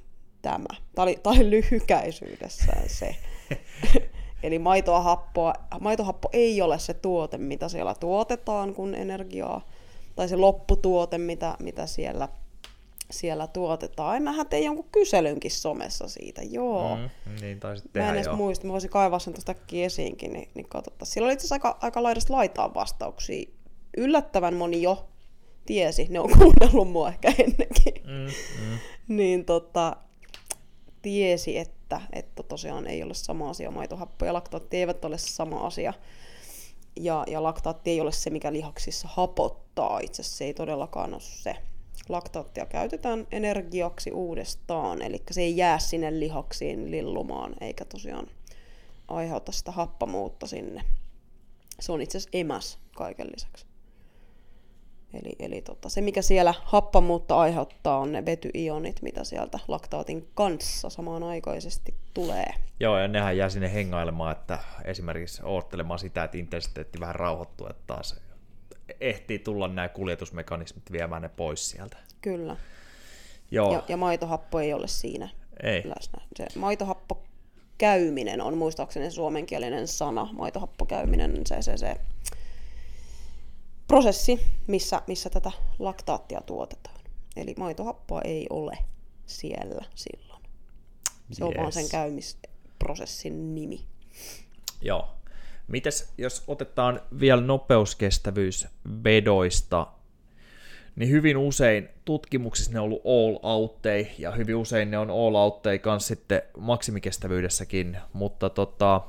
tämä. Tämä oli, tämä oli lyhykäisyydessään se. Eli maitoa happoa, maitohappo ei ole se tuote, mitä siellä tuotetaan, kun energiaa, tai se lopputuote, mitä, mitä siellä, siellä tuotetaan. Mähän tein jonkun kyselynkin somessa siitä, joo. Mm, niin taisit tehdä, Mä en edes muista, mä voisin kaivaa sen tuosta esiinkin, niin, niin katsotaan. Siellä oli itse asiassa aika, aika laidasta laitaan vastauksia. Yllättävän moni jo tiesi, ne on <laughs> kuunnellut mua ehkä ennenkin, mm, mm. niin tota, tiesi, että, että tosiaan ei ole sama asia. Maitohappo ja laktaatti eivät ole sama asia. Ja, ja laktaatti ei ole se, mikä lihaksissa hapottaa. Itse asiassa se ei todellakaan ole se. Laktaattia käytetään energiaksi uudestaan, eli se ei jää sinne lihaksiin lillumaan, eikä tosiaan aiheuta sitä happamuutta sinne. Se on itse asiassa emäs kaiken lisäksi. Eli, eli tota, se, mikä siellä happamuutta aiheuttaa, on ne vetyionit, mitä sieltä laktaatin kanssa samanaikaisesti tulee. Joo, ja nehän jää sinne hengailemaan, että esimerkiksi oottelemaan sitä, että intensiteetti vähän rauhoittuu, että taas ehtii tulla nämä kuljetusmekanismit viemään ne pois sieltä. Kyllä. Joo. Ja, ja maitohappo ei ole siinä ei. läsnä. Se maitohappo käyminen on muistaakseni suomenkielinen sana. Maitohappo käyminen, se, se, se prosessi, missä, missä tätä laktaattia tuotetaan. Eli maitohappoa ei ole siellä silloin. Se yes. on vaan sen käymisprosessin nimi. Joo. Mites jos otetaan vielä nopeuskestävyys vedoista, niin hyvin usein tutkimuksissa ne on ollut all outtei, ja hyvin usein ne on all outtei kanssa sitten maksimikestävyydessäkin, mutta tota,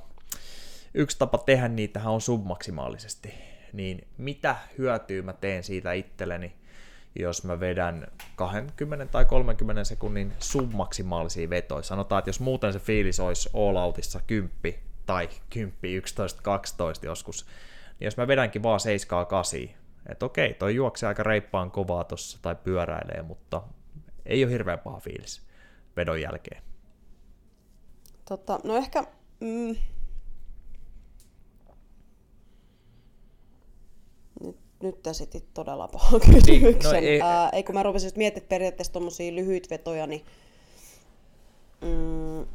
yksi tapa tehdä niitähän on submaksimaalisesti. Niin mitä hyötyä mä teen siitä itselleni, jos mä vedän 20 tai 30 sekunnin submaksimaalisia vetoja. Sanotaan, että jos muuten se fiilis olisi all outissa 10 tai 10, 11, 12 joskus, niin jos mä vedänkin vaan 7 8, että okei, toi juoksee aika reippaan kovaa tossa tai pyöräilee, mutta ei ole hirveän paha fiilis vedon jälkeen. Tota, no ehkä... Mm, nyt, esitit todella pahan <laughs> kysymyksen. Niin, no ei, Ää, ei kun mä rupesin miettimään periaatteessa tuommoisia lyhyitä vetoja, niin mm,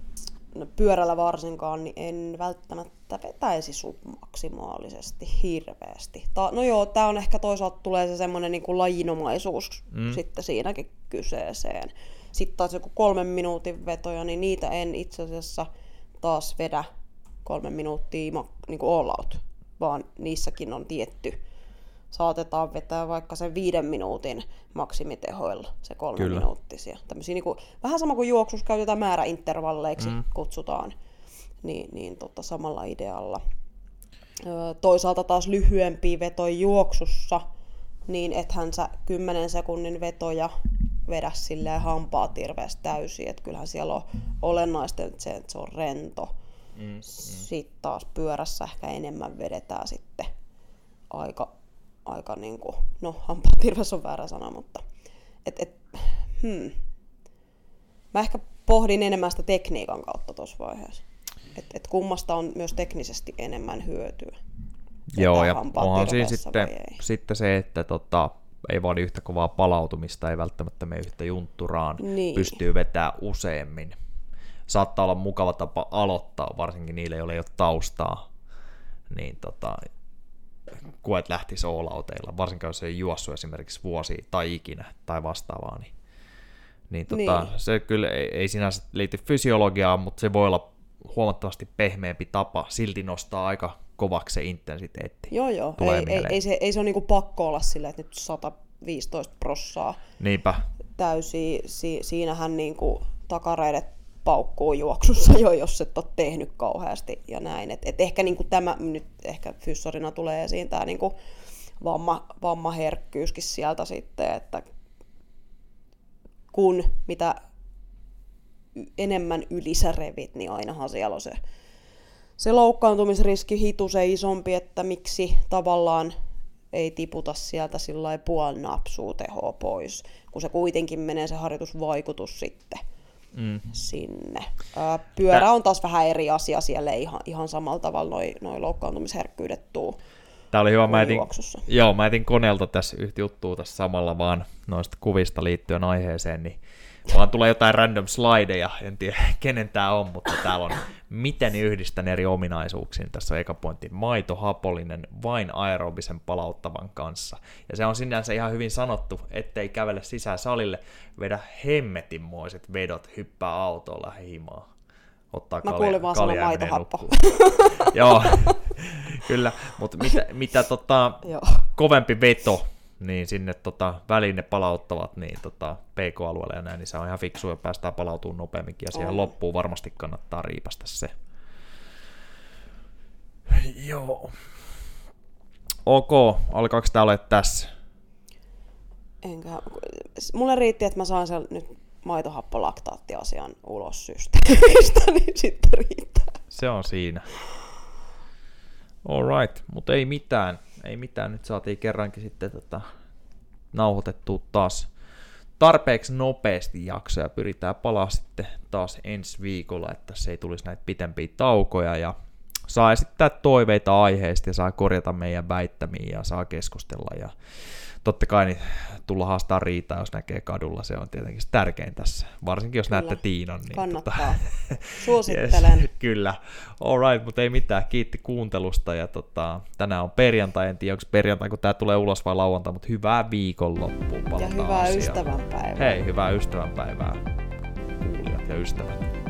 no, pyörällä varsinkaan, niin en välttämättä vetäisi submaksimaalisesti hirveästi. Ta- no joo, tää on ehkä toisaalta tulee se semmoinen niin kuin lajinomaisuus mm. sitten siinäkin kyseeseen. Sitten taas joku kolmen minuutin vetoja, niin niitä en itse asiassa taas vedä kolmen minuuttia niin kuin all out, vaan niissäkin on tietty saatetaan vetää vaikka sen viiden minuutin maksimitehoilla, se kolme Kyllä. minuuttisia. Tämmöisiä niin kuin, vähän sama kuin juoksussa käytetään määräintervalleiksi, mm. kutsutaan, niin, niin tota, samalla idealla. Toisaalta taas lyhyempi veto juoksussa, niin ethän sä 10 sekunnin vetoja vedä silleen hampaa tirveästi täysin, että kyllähän siellä on olennaista, että se, että se on rento. Mm, mm. Sitten taas pyörässä ehkä enemmän vedetään sitten aika aika niin kuin, no hampaatirves on väärä sana, mutta et, et, hmm. mä ehkä pohdin enemmän sitä tekniikan kautta tuossa vaiheessa. Että et kummasta on myös teknisesti enemmän hyötyä. Joo, ja onhan siinä sitten, sitten se, että tota, ei vaadi yhtä kovaa palautumista, ei välttämättä mene yhtä juntturaan, niin. pystyy vetämään useammin. Saattaa olla mukava tapa aloittaa, varsinkin niille, joille ei ole taustaa. Niin tota, koet lähtisi all varsinkin jos ei juossu esimerkiksi vuosi tai ikinä tai vastaavaa, niin, niin, tota, niin. se kyllä ei, ei sinänsä liity fysiologiaan, mutta se voi olla huomattavasti pehmeämpi tapa silti nostaa aika kovaksi se intensiteetti. Joo, joo. ei, ei, ei, se, ei se ole niinku pakko olla sillä, että nyt 115 prossaa Niinpä. täysi. Si, siinähän niinku takareidet paukkuu juoksussa jo, jos et ole tehnyt kauheasti ja näin. Et, et ehkä niin kuin tämä nyt ehkä fyssarina tulee esiin tämä niin kuin vamma, vammaherkkyyskin sieltä sitten, että kun mitä enemmän yli revit, niin ainahan siellä on se, se loukkaantumisriski hitu se isompi, että miksi tavallaan ei tiputa sieltä sillä puoli napsua tehoa pois, kun se kuitenkin menee se harjoitusvaikutus sitten mm. sinne. pyörä on taas vähän eri asia, siellä ei ihan, ihan samalla tavalla noin noi loukkaantumisherkkyydet tuu. Tämä oli hyvä, mä etin, joo, mä etin koneelta tässä yhtä juttua tässä samalla vaan noista kuvista liittyen aiheeseen, niin vaan tulee jotain random slideja, en tiedä <laughs> kenen tämä on, mutta täällä on miten yhdistän eri ominaisuuksiin. Tässä on eka pointti, maito hapollinen vain aerobisen palauttavan kanssa. Ja se on sinänsä ihan hyvin sanottu, ettei kävele sisään salille, vedä hemmetinmoiset vedot, hyppää autolla himaa. Ottaa Mä kuulin vaan sanoa maitohappo. <laughs> Joo, <laughs> kyllä, mutta mitä, mitä tota, kovempi veto, niin sinne tota, väliin ne palauttavat niin tota, PK-alueelle ja näin, niin se on ihan fiksu ja päästään palautumaan nopeamminkin ja siihen on. loppuun varmasti kannattaa riipasta se. Joo. Ok, alkaako tämä olla tässä? Enkä, mulle riitti, että mä saan sen nyt maitohappolaktaattiasian ulos systeemistä, <laughs> niin sitten riittää. Se on siinä. Alright, mutta ei mitään ei mitään, nyt saatiin kerrankin sitten tota, nauhoitettua taas tarpeeksi nopeasti jaksoja. Pyritään palaa sitten taas ensi viikolla, että se ei tulisi näitä pitempiä taukoja ja saa esittää toiveita aiheista ja saa korjata meidän väittämiä ja saa keskustella ja totta kai niin tulla haastaa riitaa, jos näkee kadulla, se on tietenkin tärkein tässä, varsinkin jos kyllä. näette Tiinan. Niin Kannattaa, tota, <laughs> suosittelen. Yes, kyllä, right, mutta ei mitään, kiitti kuuntelusta ja tota, tänään on perjantai, en tiedä onko perjantai, kun tämä tulee ulos vai lauantai, mutta hyvää viikonloppua. Ja hyvää asiaan. ystävänpäivää. Hei, hyvää ystävänpäivää kuulijat ja ystävät.